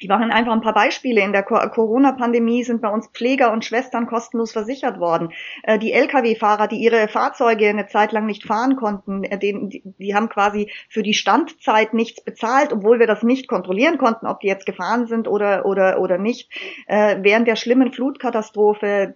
Die machen einfach ein paar Beispiele. In der Corona-Pandemie sind bei uns Pfleger und Schwestern kostenlos versichert worden. Äh, die Lkw-Fahrer, die ihre Fahrzeuge eine Zeit lang nicht fahren konnten, äh, die haben quasi für die Standzeit nichts bezahlt, obwohl wir das nicht kontrollieren konnten, ob die jetzt gefahren sind oder, oder, oder nicht. Äh, während der schlimmen Flutkatastrophe,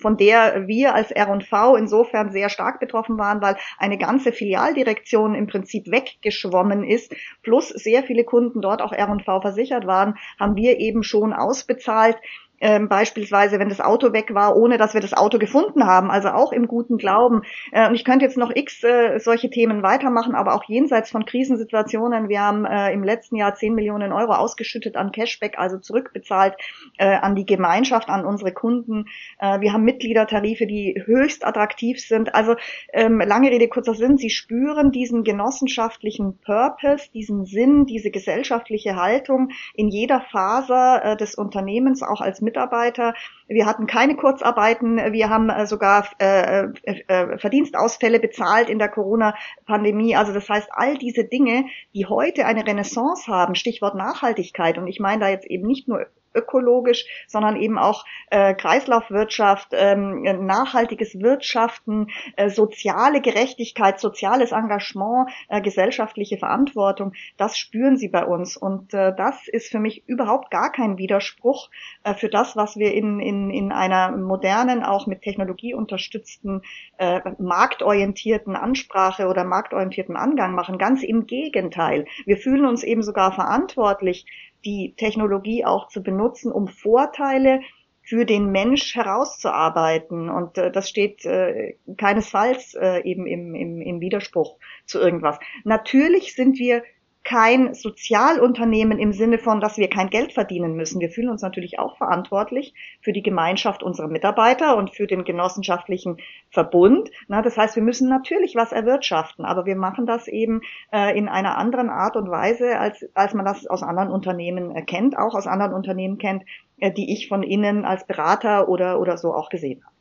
von der wir als R&V insofern sehr stark betroffen waren, weil eine ganze Filialdirektion im Prinzip weggeschwommen ist, plus sehr viele Kunden dort auch R&V versichert versichert waren, haben wir eben schon ausbezahlt ähm, beispielsweise, wenn das Auto weg war, ohne dass wir das Auto gefunden haben, also auch im guten Glauben. Äh, und ich könnte jetzt noch x äh, solche Themen weitermachen, aber auch jenseits von Krisensituationen. Wir haben äh, im letzten Jahr 10 Millionen Euro ausgeschüttet an Cashback, also zurückbezahlt äh, an die Gemeinschaft, an unsere Kunden. Äh, wir haben Mitgliedertarife, die höchst attraktiv sind. Also ähm, lange Rede, kurzer Sinn, Sie spüren diesen genossenschaftlichen Purpose, diesen Sinn, diese gesellschaftliche Haltung in jeder Faser äh, des Unternehmens, auch als Mitarbeiter. Wir hatten keine Kurzarbeiten. Wir haben äh, sogar äh, äh, Verdienstausfälle bezahlt in der Corona-Pandemie. Also das heißt, all diese Dinge, die heute eine Renaissance haben, Stichwort Nachhaltigkeit. Und ich meine da jetzt eben nicht nur ökologisch, sondern eben auch äh, Kreislaufwirtschaft, ähm, nachhaltiges Wirtschaften, äh, soziale Gerechtigkeit, soziales Engagement, äh, gesellschaftliche Verantwortung, das spüren sie bei uns. Und äh, das ist für mich überhaupt gar kein Widerspruch äh, für das, was wir in, in, in einer modernen, auch mit Technologie unterstützten, äh, marktorientierten Ansprache oder marktorientierten Angang machen. Ganz im Gegenteil. Wir fühlen uns eben sogar verantwortlich, die Technologie auch zu benutzen, um Vorteile für den Mensch herauszuarbeiten. Und äh, das steht äh, keinesfalls äh, eben im, im, im Widerspruch zu irgendwas. Natürlich sind wir kein Sozialunternehmen im Sinne von, dass wir kein Geld verdienen müssen. Wir fühlen uns natürlich auch verantwortlich für die Gemeinschaft unserer Mitarbeiter und für den genossenschaftlichen Verbund. Na, das heißt, wir müssen natürlich was erwirtschaften, aber wir machen das eben äh, in einer anderen Art und Weise, als, als man das aus anderen Unternehmen äh, kennt, auch aus anderen Unternehmen kennt, äh, die ich von Ihnen als Berater oder, oder so auch gesehen habe.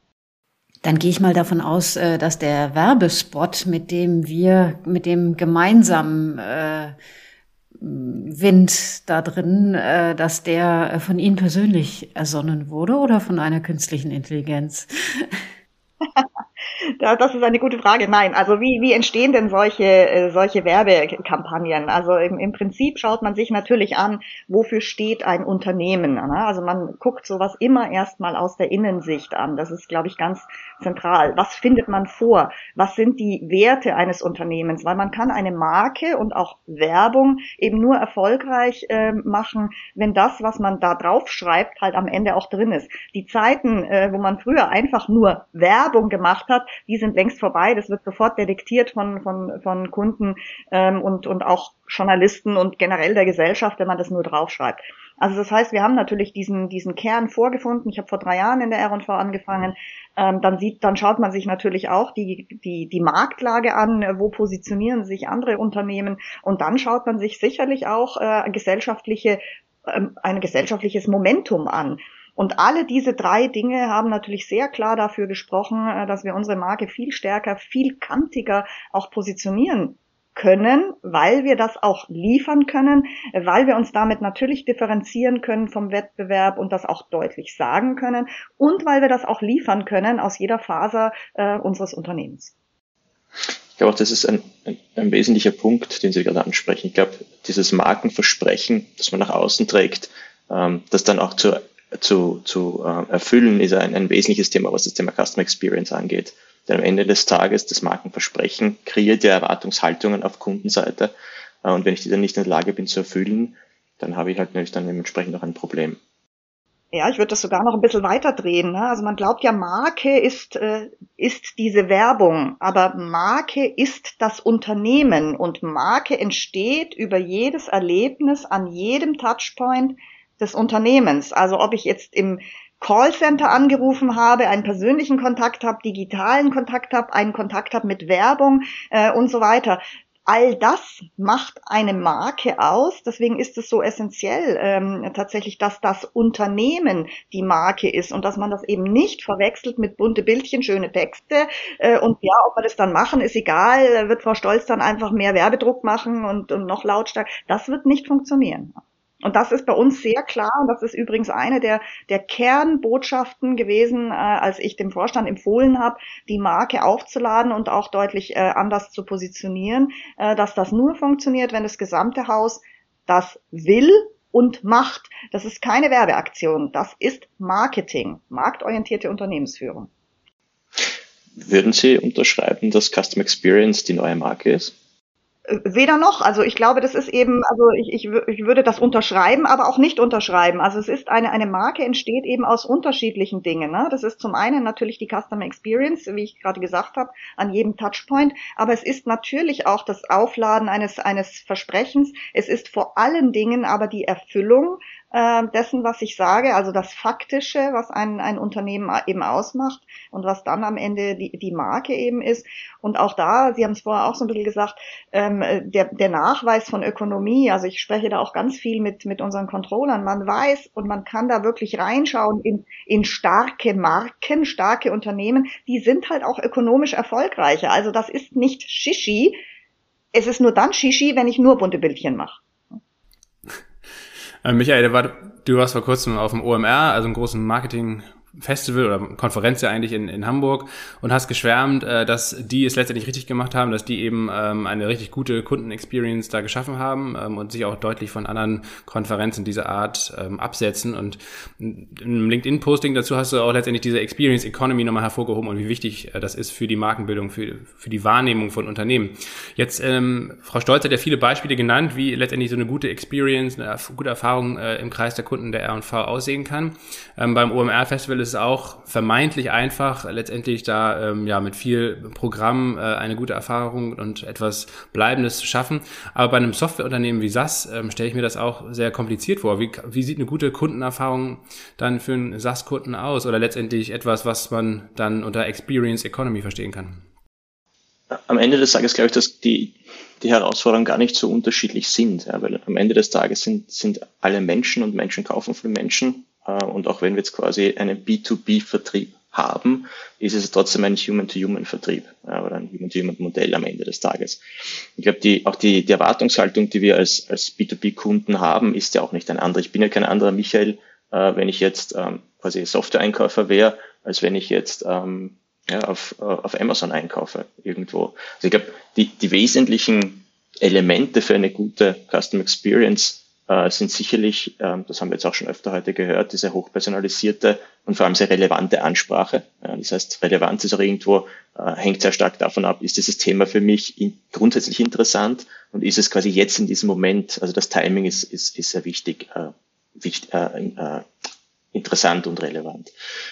Dann gehe ich mal davon aus, äh, dass der Werbespot, mit dem wir, mit dem gemeinsamen äh, Wind da drin, äh, dass der von Ihnen persönlich ersonnen wurde oder von einer künstlichen Intelligenz? [LAUGHS] Das ist eine gute Frage. Nein, also wie, wie entstehen denn solche, äh, solche Werbekampagnen? Also im, im Prinzip schaut man sich natürlich an, wofür steht ein Unternehmen. Ne? Also man guckt sowas immer erstmal aus der Innensicht an. Das ist, glaube ich, ganz zentral. Was findet man vor? Was sind die Werte eines Unternehmens? Weil man kann eine Marke und auch Werbung eben nur erfolgreich äh, machen, wenn das, was man da drauf schreibt, halt am Ende auch drin ist. Die Zeiten, äh, wo man früher einfach nur Werbung gemacht hat, die sind längst vorbei. Das wird sofort detektiert von, von, von Kunden ähm, und, und auch Journalisten und generell der Gesellschaft, wenn man das nur draufschreibt. Also das heißt, wir haben natürlich diesen, diesen Kern vorgefunden. Ich habe vor drei Jahren in der R&V angefangen. Ähm, dann sieht, dann schaut man sich natürlich auch die, die, die Marktlage an, wo positionieren sich andere Unternehmen und dann schaut man sich sicherlich auch äh, gesellschaftliche, äh, ein gesellschaftliches Momentum an. Und alle diese drei Dinge haben natürlich sehr klar dafür gesprochen, äh, dass wir unsere Marke viel stärker, viel kantiger auch positionieren können, weil wir das auch liefern können, weil wir uns damit natürlich differenzieren können vom Wettbewerb und das auch deutlich sagen können und weil wir das auch liefern können aus jeder Faser äh, unseres Unternehmens. Ich glaube das ist ein, ein, ein, wesentlicher Punkt, den Sie gerade ansprechen. Ich glaube, dieses Markenversprechen, das man nach außen trägt, ähm, das dann auch zur zu, zu äh, erfüllen, ist ein, ein wesentliches Thema, was das Thema Customer Experience angeht. Denn am Ende des Tages, das Markenversprechen kreiert ja Erwartungshaltungen auf Kundenseite. Äh, und wenn ich die dann nicht in der Lage bin zu erfüllen, dann habe ich halt natürlich dann dementsprechend auch ein Problem. Ja, ich würde das sogar noch ein bisschen weiter drehen. Ne? Also man glaubt ja, Marke ist, äh, ist diese Werbung, aber Marke ist das Unternehmen und Marke entsteht über jedes Erlebnis an jedem Touchpoint des Unternehmens. Also ob ich jetzt im Callcenter angerufen habe, einen persönlichen Kontakt habe, digitalen Kontakt habe, einen Kontakt habe mit Werbung äh, und so weiter. All das macht eine Marke aus. Deswegen ist es so essentiell ähm, tatsächlich, dass das Unternehmen die Marke ist und dass man das eben nicht verwechselt mit bunte Bildchen, schöne Texte. Äh, und ja, ob wir das dann machen, ist egal. Wird Frau Stolz dann einfach mehr Werbedruck machen und, und noch lautstark. Das wird nicht funktionieren. Und das ist bei uns sehr klar. Und das ist übrigens eine der, der Kernbotschaften gewesen, äh, als ich dem Vorstand empfohlen habe, die Marke aufzuladen und auch deutlich äh, anders zu positionieren, äh, dass das nur funktioniert, wenn das gesamte Haus das will und macht. Das ist keine Werbeaktion. Das ist Marketing, marktorientierte Unternehmensführung. Würden Sie unterschreiben, dass Custom Experience die neue Marke ist? Weder noch. Also ich glaube, das ist eben, also ich, ich, ich würde das unterschreiben, aber auch nicht unterschreiben. Also es ist eine, eine Marke entsteht eben aus unterschiedlichen Dingen. Ne? Das ist zum einen natürlich die Customer Experience, wie ich gerade gesagt habe, an jedem Touchpoint. Aber es ist natürlich auch das Aufladen eines, eines Versprechens. Es ist vor allen Dingen aber die Erfüllung äh, dessen, was ich sage, also das Faktische, was ein, ein Unternehmen eben ausmacht und was dann am Ende die, die Marke eben ist. Und auch da, Sie haben es vorher auch so ein bisschen gesagt, ähm, der, der Nachweis von Ökonomie, also ich spreche da auch ganz viel mit, mit unseren Controllern, man weiß und man kann da wirklich reinschauen in, in starke Marken, starke Unternehmen, die sind halt auch ökonomisch erfolgreicher. Also das ist nicht Shishi, es ist nur dann Shishi, wenn ich nur bunte Bildchen mache. Äh, Michael, du warst vor kurzem auf dem OMR, also einem großen Marketing Festival oder Konferenz ja eigentlich in, in Hamburg und hast geschwärmt, äh, dass die es letztendlich richtig gemacht haben, dass die eben ähm, eine richtig gute Kundenexperience da geschaffen haben ähm, und sich auch deutlich von anderen Konferenzen dieser Art ähm, absetzen. Und im LinkedIn-Posting dazu hast du auch letztendlich diese Experience Economy nochmal hervorgehoben und wie wichtig äh, das ist für die Markenbildung, für, für die Wahrnehmung von Unternehmen. Jetzt, ähm, Frau Stolz hat ja viele Beispiele genannt, wie letztendlich so eine gute Experience, eine gute Erfahrung äh, im Kreis der Kunden der R&V aussehen kann. Ähm, beim OMR-Festival ist es auch vermeintlich einfach, letztendlich da ähm, ja mit viel Programm äh, eine gute Erfahrung und etwas Bleibendes zu schaffen. Aber bei einem Softwareunternehmen wie SAS ähm, stelle ich mir das auch sehr kompliziert vor. Wie, wie sieht eine gute Kundenerfahrung dann für einen SAS-Kunden aus oder letztendlich etwas, was man dann unter Experience Economy verstehen kann? Am Ende des Tages glaube ich, dass die, die Herausforderungen gar nicht so unterschiedlich sind, ja, weil am Ende des Tages sind, sind alle Menschen und Menschen kaufen von Menschen und auch wenn wir jetzt quasi einen B2B-Vertrieb haben, ist es trotzdem ein Human-to-Human-Vertrieb ja, oder ein Human-to-Human-Modell am Ende des Tages. Ich glaube, die, auch die, die Erwartungshaltung, die wir als, als B2B-Kunden haben, ist ja auch nicht ein anderer. Ich bin ja kein anderer Michael, äh, wenn ich jetzt ähm, quasi Software-Einkäufer wäre, als wenn ich jetzt ähm, ja, auf, auf Amazon einkaufe irgendwo. Also ich glaube, die, die wesentlichen Elemente für eine gute Custom Experience äh, sind sicherlich, ähm, das haben wir jetzt auch schon öfter heute gehört, diese hochpersonalisierte und vor allem sehr relevante Ansprache. Das heißt, Relevanz ist auch irgendwo, äh, hängt sehr stark davon ab, ist dieses Thema für mich grundsätzlich interessant und ist es quasi jetzt in diesem Moment, also das Timing ist, ist, ist sehr wichtig, äh, wichtig äh, äh, interessant und relevant.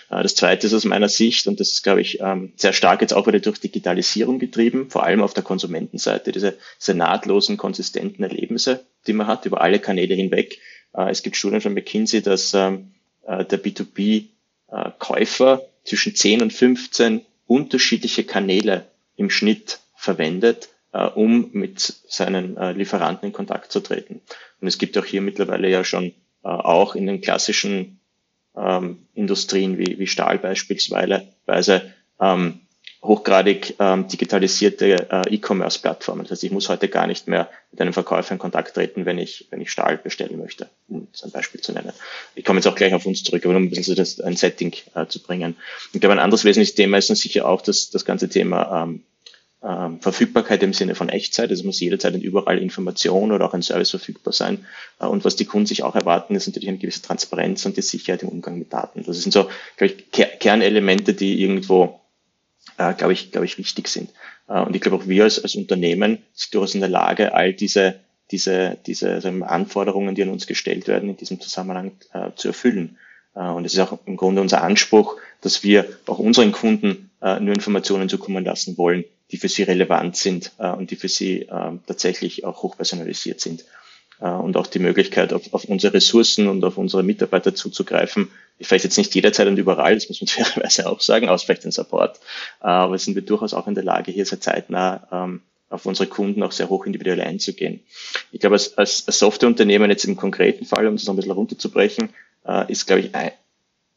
Äh, das Zweite ist aus meiner Sicht, und das ist, glaube ich, ähm, sehr stark jetzt auch wieder durch Digitalisierung getrieben, vor allem auf der Konsumentenseite, diese, diese nahtlosen, konsistenten Erlebnisse, die man hat über alle Kanäle hinweg. Äh, es gibt Studien von McKinsey, dass ähm, äh, der B2B-Käufer zwischen 10 und 15 unterschiedliche Kanäle im Schnitt verwendet, um mit seinen Lieferanten in Kontakt zu treten. Und es gibt auch hier mittlerweile ja schon auch in den klassischen ähm, Industrien wie, wie Stahl beispielsweise ähm, hochgradig ähm, digitalisierte äh, E-Commerce-Plattformen. Das heißt, ich muss heute gar nicht mehr mit einem Verkäufer in Kontakt treten, wenn ich, wenn ich Stahl bestellen möchte, um das ein Beispiel zu nennen. Ich komme jetzt auch gleich auf uns zurück, aber um ein bisschen das, ein Setting äh, zu bringen. Ich glaube, ein anderes wesentliches Thema ist dann sicher auch das, das ganze Thema ähm, ähm, Verfügbarkeit im Sinne von Echtzeit. Es muss jederzeit und überall Information oder auch ein Service verfügbar sein. Äh, und was die Kunden sich auch erwarten, ist natürlich eine gewisse Transparenz und die Sicherheit im Umgang mit Daten. Das sind so, glaube ich, Kernelemente, die irgendwo, äh, glaube ich, glaube ich, wichtig sind. Äh, und ich glaube auch wir als, als Unternehmen sind durchaus in der Lage, all diese diese, diese Anforderungen, die an uns gestellt werden, in diesem Zusammenhang äh, zu erfüllen. Äh, und es ist auch im Grunde unser Anspruch, dass wir auch unseren Kunden äh, nur Informationen zukommen lassen wollen, die für sie relevant sind äh, und die für sie äh, tatsächlich auch hochpersonalisiert sind. Äh, und auch die Möglichkeit, auf, auf unsere Ressourcen und auf unsere Mitarbeiter zuzugreifen, vielleicht jetzt nicht jederzeit und überall, das muss man [LAUGHS] fairerweise auch sagen, aus vielleicht den Support, äh, aber sind wir durchaus auch in der Lage, hier sehr zeitnah ähm, auf unsere Kunden auch sehr hoch individuell einzugehen. Ich glaube, als, als Softwareunternehmen jetzt im konkreten Fall, um das noch ein bisschen runterzubrechen, äh, ist, glaube ich, ein,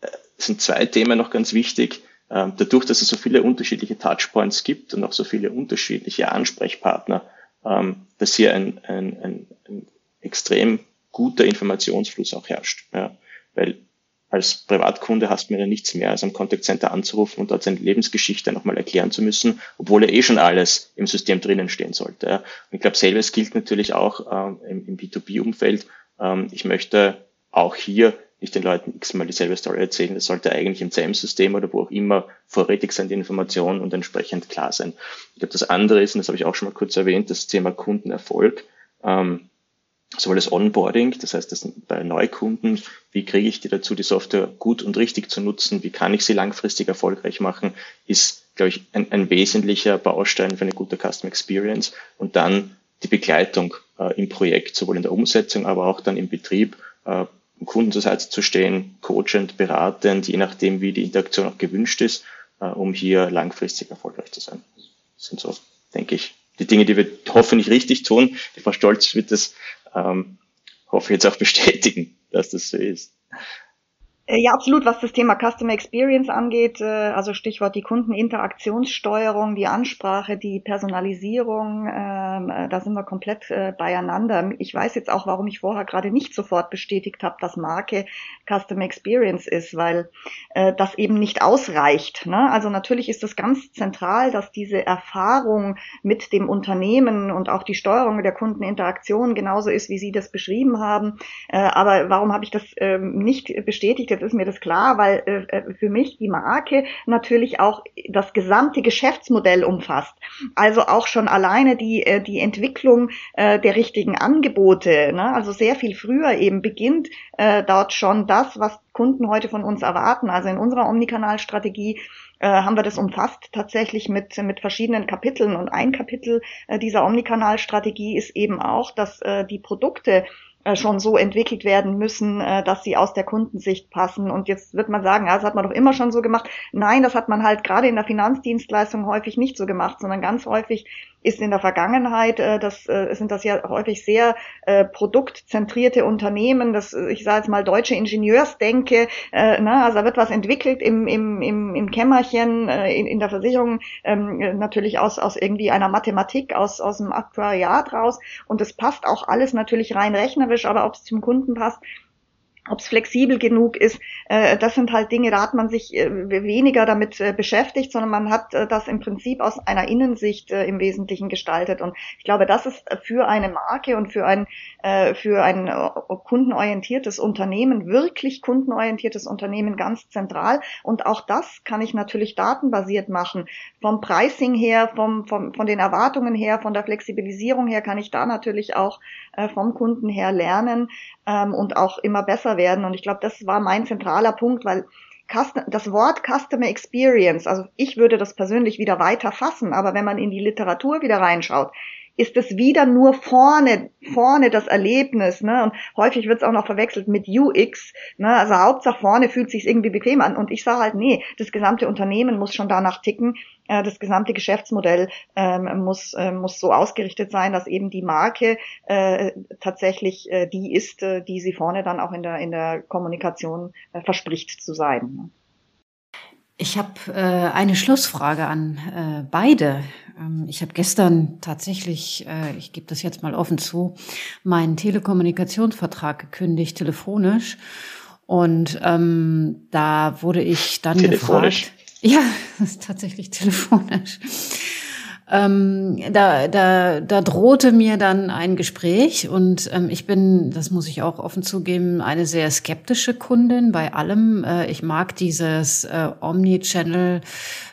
äh, sind zwei Themen noch ganz wichtig. Ähm, dadurch, dass es so viele unterschiedliche Touchpoints gibt und auch so viele unterschiedliche Ansprechpartner, ähm, dass hier ein, ein, ein, ein extrem guter Informationsfluss auch herrscht. Ja. Weil als Privatkunde hast du mir ja nichts mehr, als am Contact Center anzurufen und dort seine Lebensgeschichte nochmal erklären zu müssen, obwohl er eh schon alles im System drinnen stehen sollte. Ja. Und ich glaube, selbes gilt natürlich auch ähm, im, im B2B-Umfeld. Ähm, ich möchte auch hier nicht den Leuten x-mal dieselbe Story erzählen. Das sollte eigentlich im CM-System oder wo auch immer vorrätig sein, die Information und entsprechend klar sein. Ich glaube, das andere ist, und das habe ich auch schon mal kurz erwähnt, das Thema Kundenerfolg. Ähm, sowohl das Onboarding, das heißt, das bei Neukunden, wie kriege ich die dazu, die Software gut und richtig zu nutzen, wie kann ich sie langfristig erfolgreich machen, ist, glaube ich, ein, ein wesentlicher Baustein für eine gute Custom Experience. Und dann die Begleitung äh, im Projekt, sowohl in der Umsetzung, aber auch dann im Betrieb, äh, Kunden zur Seite zu stehen, coachend, beratend, je nachdem, wie die Interaktion auch gewünscht ist, äh, um hier langfristig erfolgreich zu sein. Das sind so, denke ich, die Dinge, die wir hoffentlich richtig tun. Die Frau Stolz wird das, ähm, hoffe ich jetzt auch [LAUGHS] bestätigen, dass das so ist. Äh, ja, absolut, was das Thema Customer Experience angeht, äh, also Stichwort die Kundeninteraktionssteuerung, die Ansprache, die Personalisierung, ähm, äh, da sind wir komplett beieinander. Ich weiß jetzt auch, warum ich vorher gerade nicht sofort bestätigt habe, dass Marke Custom Experience ist, weil das eben nicht ausreicht. Ne? Also natürlich ist es ganz zentral, dass diese Erfahrung mit dem Unternehmen und auch die Steuerung der Kundeninteraktion genauso ist, wie Sie das beschrieben haben. Aber warum habe ich das äh, nicht bestätigt? Jetzt ist mir das klar, weil äh, äh, für mich die Marke natürlich auch das gesamte Geschäftsmodell umfasst. Also auch schon alleine die, äh, die Entwicklung äh, der richtigen Angebote. Ne? Also sehr viel früher eben beginnt äh, dort schon das, was Kunden heute von uns erwarten. Also in unserer Omnikanalstrategie äh, haben wir das umfasst tatsächlich mit, mit verschiedenen Kapiteln. Und ein Kapitel äh, dieser Omnikanalstrategie ist eben auch, dass äh, die Produkte schon so entwickelt werden müssen, äh, dass sie aus der Kundensicht passen. Und jetzt wird man sagen, ja, das hat man doch immer schon so gemacht. Nein, das hat man halt gerade in der Finanzdienstleistung häufig nicht so gemacht, sondern ganz häufig ist in der Vergangenheit, äh, das äh, sind das ja häufig sehr äh, produktzentrierte Unternehmen, das ich sage jetzt mal deutsche Ingenieursdenke, äh, na, also da wird was entwickelt im, im, im, im Kämmerchen, äh, in, in der Versicherung, ähm, natürlich aus, aus irgendwie einer Mathematik, aus, aus dem Aktuariat raus. Und es passt auch alles natürlich rein rechnerisch, aber ob es zum Kunden passt, ob es flexibel genug ist, äh, das sind halt Dinge, da hat man sich äh, weniger damit äh, beschäftigt, sondern man hat äh, das im Prinzip aus einer Innensicht äh, im Wesentlichen gestaltet. Und ich glaube, das ist für eine Marke und für ein, äh, für ein kundenorientiertes Unternehmen, wirklich kundenorientiertes Unternehmen ganz zentral. Und auch das kann ich natürlich datenbasiert machen. Vom Pricing her, vom, vom, von den Erwartungen her, von der Flexibilisierung her kann ich da natürlich auch vom Kunden her lernen ähm, und auch immer besser werden. Und ich glaube, das war mein zentraler Punkt, weil das Wort Customer Experience, also ich würde das persönlich wieder weiter fassen, aber wenn man in die Literatur wieder reinschaut, ist es wieder nur vorne, vorne das Erlebnis, ne? Und häufig wird es auch noch verwechselt mit UX, ne? Also Hauptsache vorne fühlt sich irgendwie bequem an. Und ich sage halt, nee, das gesamte Unternehmen muss schon danach ticken, äh, das gesamte Geschäftsmodell ähm, muss, äh, muss so ausgerichtet sein, dass eben die Marke äh, tatsächlich äh, die ist, äh, die sie vorne dann auch in der, in der Kommunikation äh, verspricht zu sein. Ne? Ich habe äh, eine Schlussfrage an äh, beide. Ähm, ich habe gestern tatsächlich, äh, ich gebe das jetzt mal offen zu, meinen Telekommunikationsvertrag gekündigt, telefonisch. Und ähm, da wurde ich dann telefonisch. gefragt. Ja, das [LAUGHS] ist tatsächlich telefonisch. Ähm, da, da, da drohte mir dann ein Gespräch und ähm, ich bin, das muss ich auch offen zugeben, eine sehr skeptische Kundin bei allem. Äh, ich mag dieses äh, Omni-Channel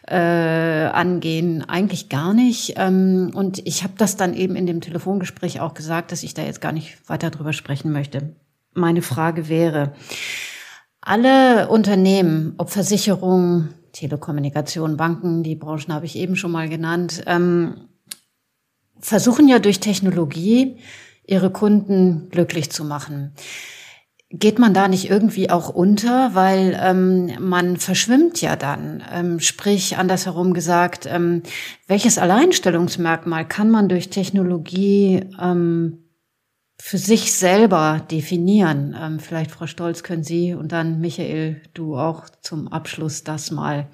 äh, angehen eigentlich gar nicht. Ähm, und ich habe das dann eben in dem Telefongespräch auch gesagt, dass ich da jetzt gar nicht weiter drüber sprechen möchte. Meine Frage wäre, alle Unternehmen, ob Versicherungen, Telekommunikation, Banken, die Branchen habe ich eben schon mal genannt, ähm, versuchen ja durch Technologie ihre Kunden glücklich zu machen. Geht man da nicht irgendwie auch unter, weil ähm, man verschwimmt ja dann. Ähm, sprich, andersherum gesagt, ähm, welches Alleinstellungsmerkmal kann man durch Technologie ähm, für sich selber definieren. Ähm, vielleicht, Frau Stolz, können Sie und dann Michael, du auch zum Abschluss das mal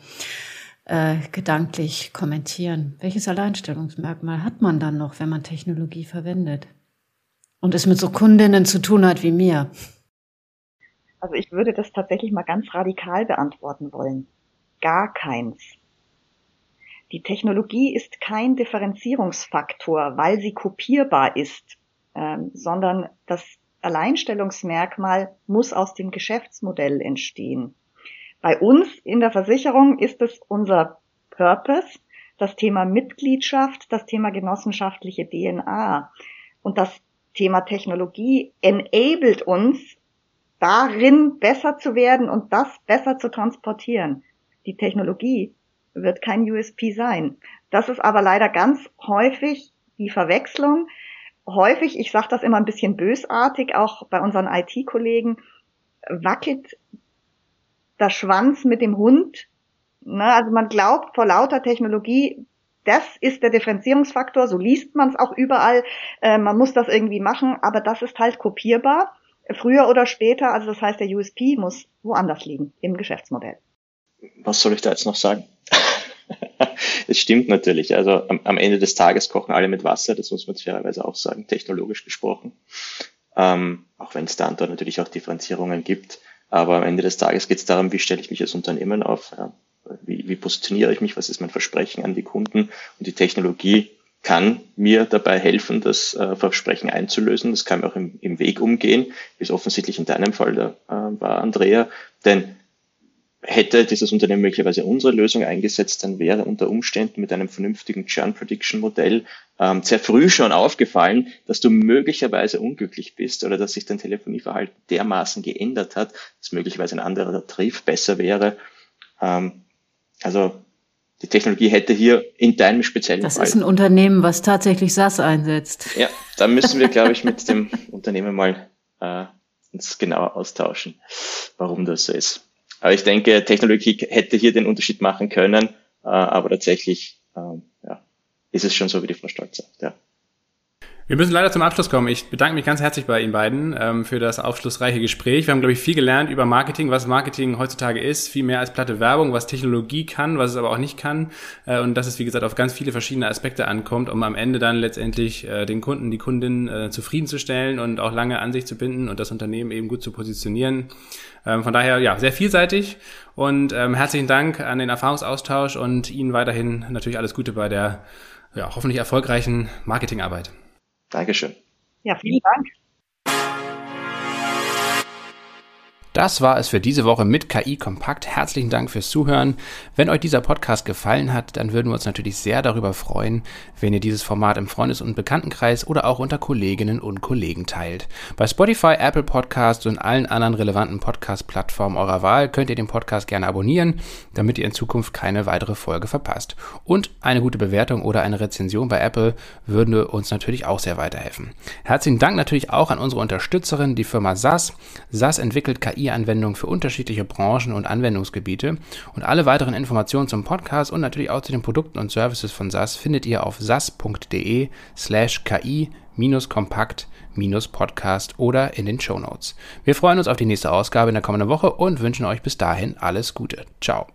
äh, gedanklich kommentieren. Welches Alleinstellungsmerkmal hat man dann noch, wenn man Technologie verwendet und es mit so Kundinnen zu tun hat wie mir? Also ich würde das tatsächlich mal ganz radikal beantworten wollen. Gar keins. Die Technologie ist kein Differenzierungsfaktor, weil sie kopierbar ist ähm, sondern das Alleinstellungsmerkmal muss aus dem Geschäftsmodell entstehen. Bei uns in der Versicherung ist es unser Purpose, das Thema Mitgliedschaft, das Thema genossenschaftliche DNA und das Thema Technologie enabled uns darin besser zu werden und das besser zu transportieren. Die Technologie wird kein USP sein. Das ist aber leider ganz häufig die Verwechslung, häufig, ich sage das immer ein bisschen bösartig, auch bei unseren IT-Kollegen, wackelt der Schwanz mit dem Hund. Ne? Also man glaubt vor lauter Technologie, das ist der Differenzierungsfaktor, so liest man es auch überall, äh, man muss das irgendwie machen, aber das ist halt kopierbar, früher oder später, also das heißt, der USP muss woanders liegen, im Geschäftsmodell. Was soll ich da jetzt noch sagen? [LAUGHS] Es stimmt natürlich. Also am, am, Ende des Tages kochen alle mit Wasser, das muss man fairerweise auch sagen, technologisch gesprochen. Ähm, auch wenn es dann dort natürlich auch Differenzierungen gibt. Aber am Ende des Tages geht es darum, wie stelle ich mich als Unternehmen auf, ja? wie, wie positioniere ich mich, was ist mein Versprechen an die Kunden und die Technologie kann mir dabei helfen, das äh, Versprechen einzulösen. Das kann mir auch im, im Weg umgehen, wie es offensichtlich in deinem Fall da, äh, war, Andrea. Denn hätte dieses Unternehmen möglicherweise unsere Lösung eingesetzt, dann wäre unter Umständen mit einem vernünftigen Churn Prediction Modell ähm, sehr früh schon aufgefallen, dass du möglicherweise unglücklich bist oder dass sich dein Telefonieverhalten dermaßen geändert hat, dass möglicherweise ein anderer Tarif besser wäre. Ähm, also die Technologie hätte hier in deinem speziellen Das Fall, ist ein Unternehmen, was tatsächlich SaaS einsetzt. Ja, da müssen wir, glaube ich, mit [LAUGHS] dem Unternehmen mal äh, uns genauer austauschen, warum das so ist. Aber ich denke, Technologie hätte hier den Unterschied machen können, äh, aber tatsächlich ähm, ja, ist es schon so, wie die Frau Stolz sagt. Ja. Wir müssen leider zum Abschluss kommen. Ich bedanke mich ganz herzlich bei Ihnen beiden ähm, für das aufschlussreiche Gespräch. Wir haben, glaube ich, viel gelernt über Marketing, was Marketing heutzutage ist, viel mehr als platte Werbung, was Technologie kann, was es aber auch nicht kann. Äh, und dass es, wie gesagt, auf ganz viele verschiedene Aspekte ankommt, um am Ende dann letztendlich äh, den Kunden, die Kundin äh, zufriedenzustellen und auch lange an sich zu binden und das Unternehmen eben gut zu positionieren. Ähm, von daher, ja, sehr vielseitig und ähm, herzlichen Dank an den Erfahrungsaustausch und Ihnen weiterhin natürlich alles Gute bei der ja, hoffentlich erfolgreichen Marketingarbeit. Dankeschön. Ja, vielen Dank. Das war es für diese Woche mit KI Kompakt. Herzlichen Dank fürs Zuhören. Wenn euch dieser Podcast gefallen hat, dann würden wir uns natürlich sehr darüber freuen, wenn ihr dieses Format im Freundes- und Bekanntenkreis oder auch unter Kolleginnen und Kollegen teilt. Bei Spotify, Apple Podcasts und allen anderen relevanten Podcast-Plattformen eurer Wahl könnt ihr den Podcast gerne abonnieren, damit ihr in Zukunft keine weitere Folge verpasst. Und eine gute Bewertung oder eine Rezension bei Apple würden uns natürlich auch sehr weiterhelfen. Herzlichen Dank natürlich auch an unsere Unterstützerin, die Firma SAS. SAS entwickelt KI KI-Anwendungen für unterschiedliche Branchen und Anwendungsgebiete. Und alle weiteren Informationen zum Podcast und natürlich auch zu den Produkten und Services von SAS findet ihr auf sas.de slash ki-kompakt Podcast oder in den Show Notes. Wir freuen uns auf die nächste Ausgabe in der kommenden Woche und wünschen euch bis dahin alles Gute. Ciao.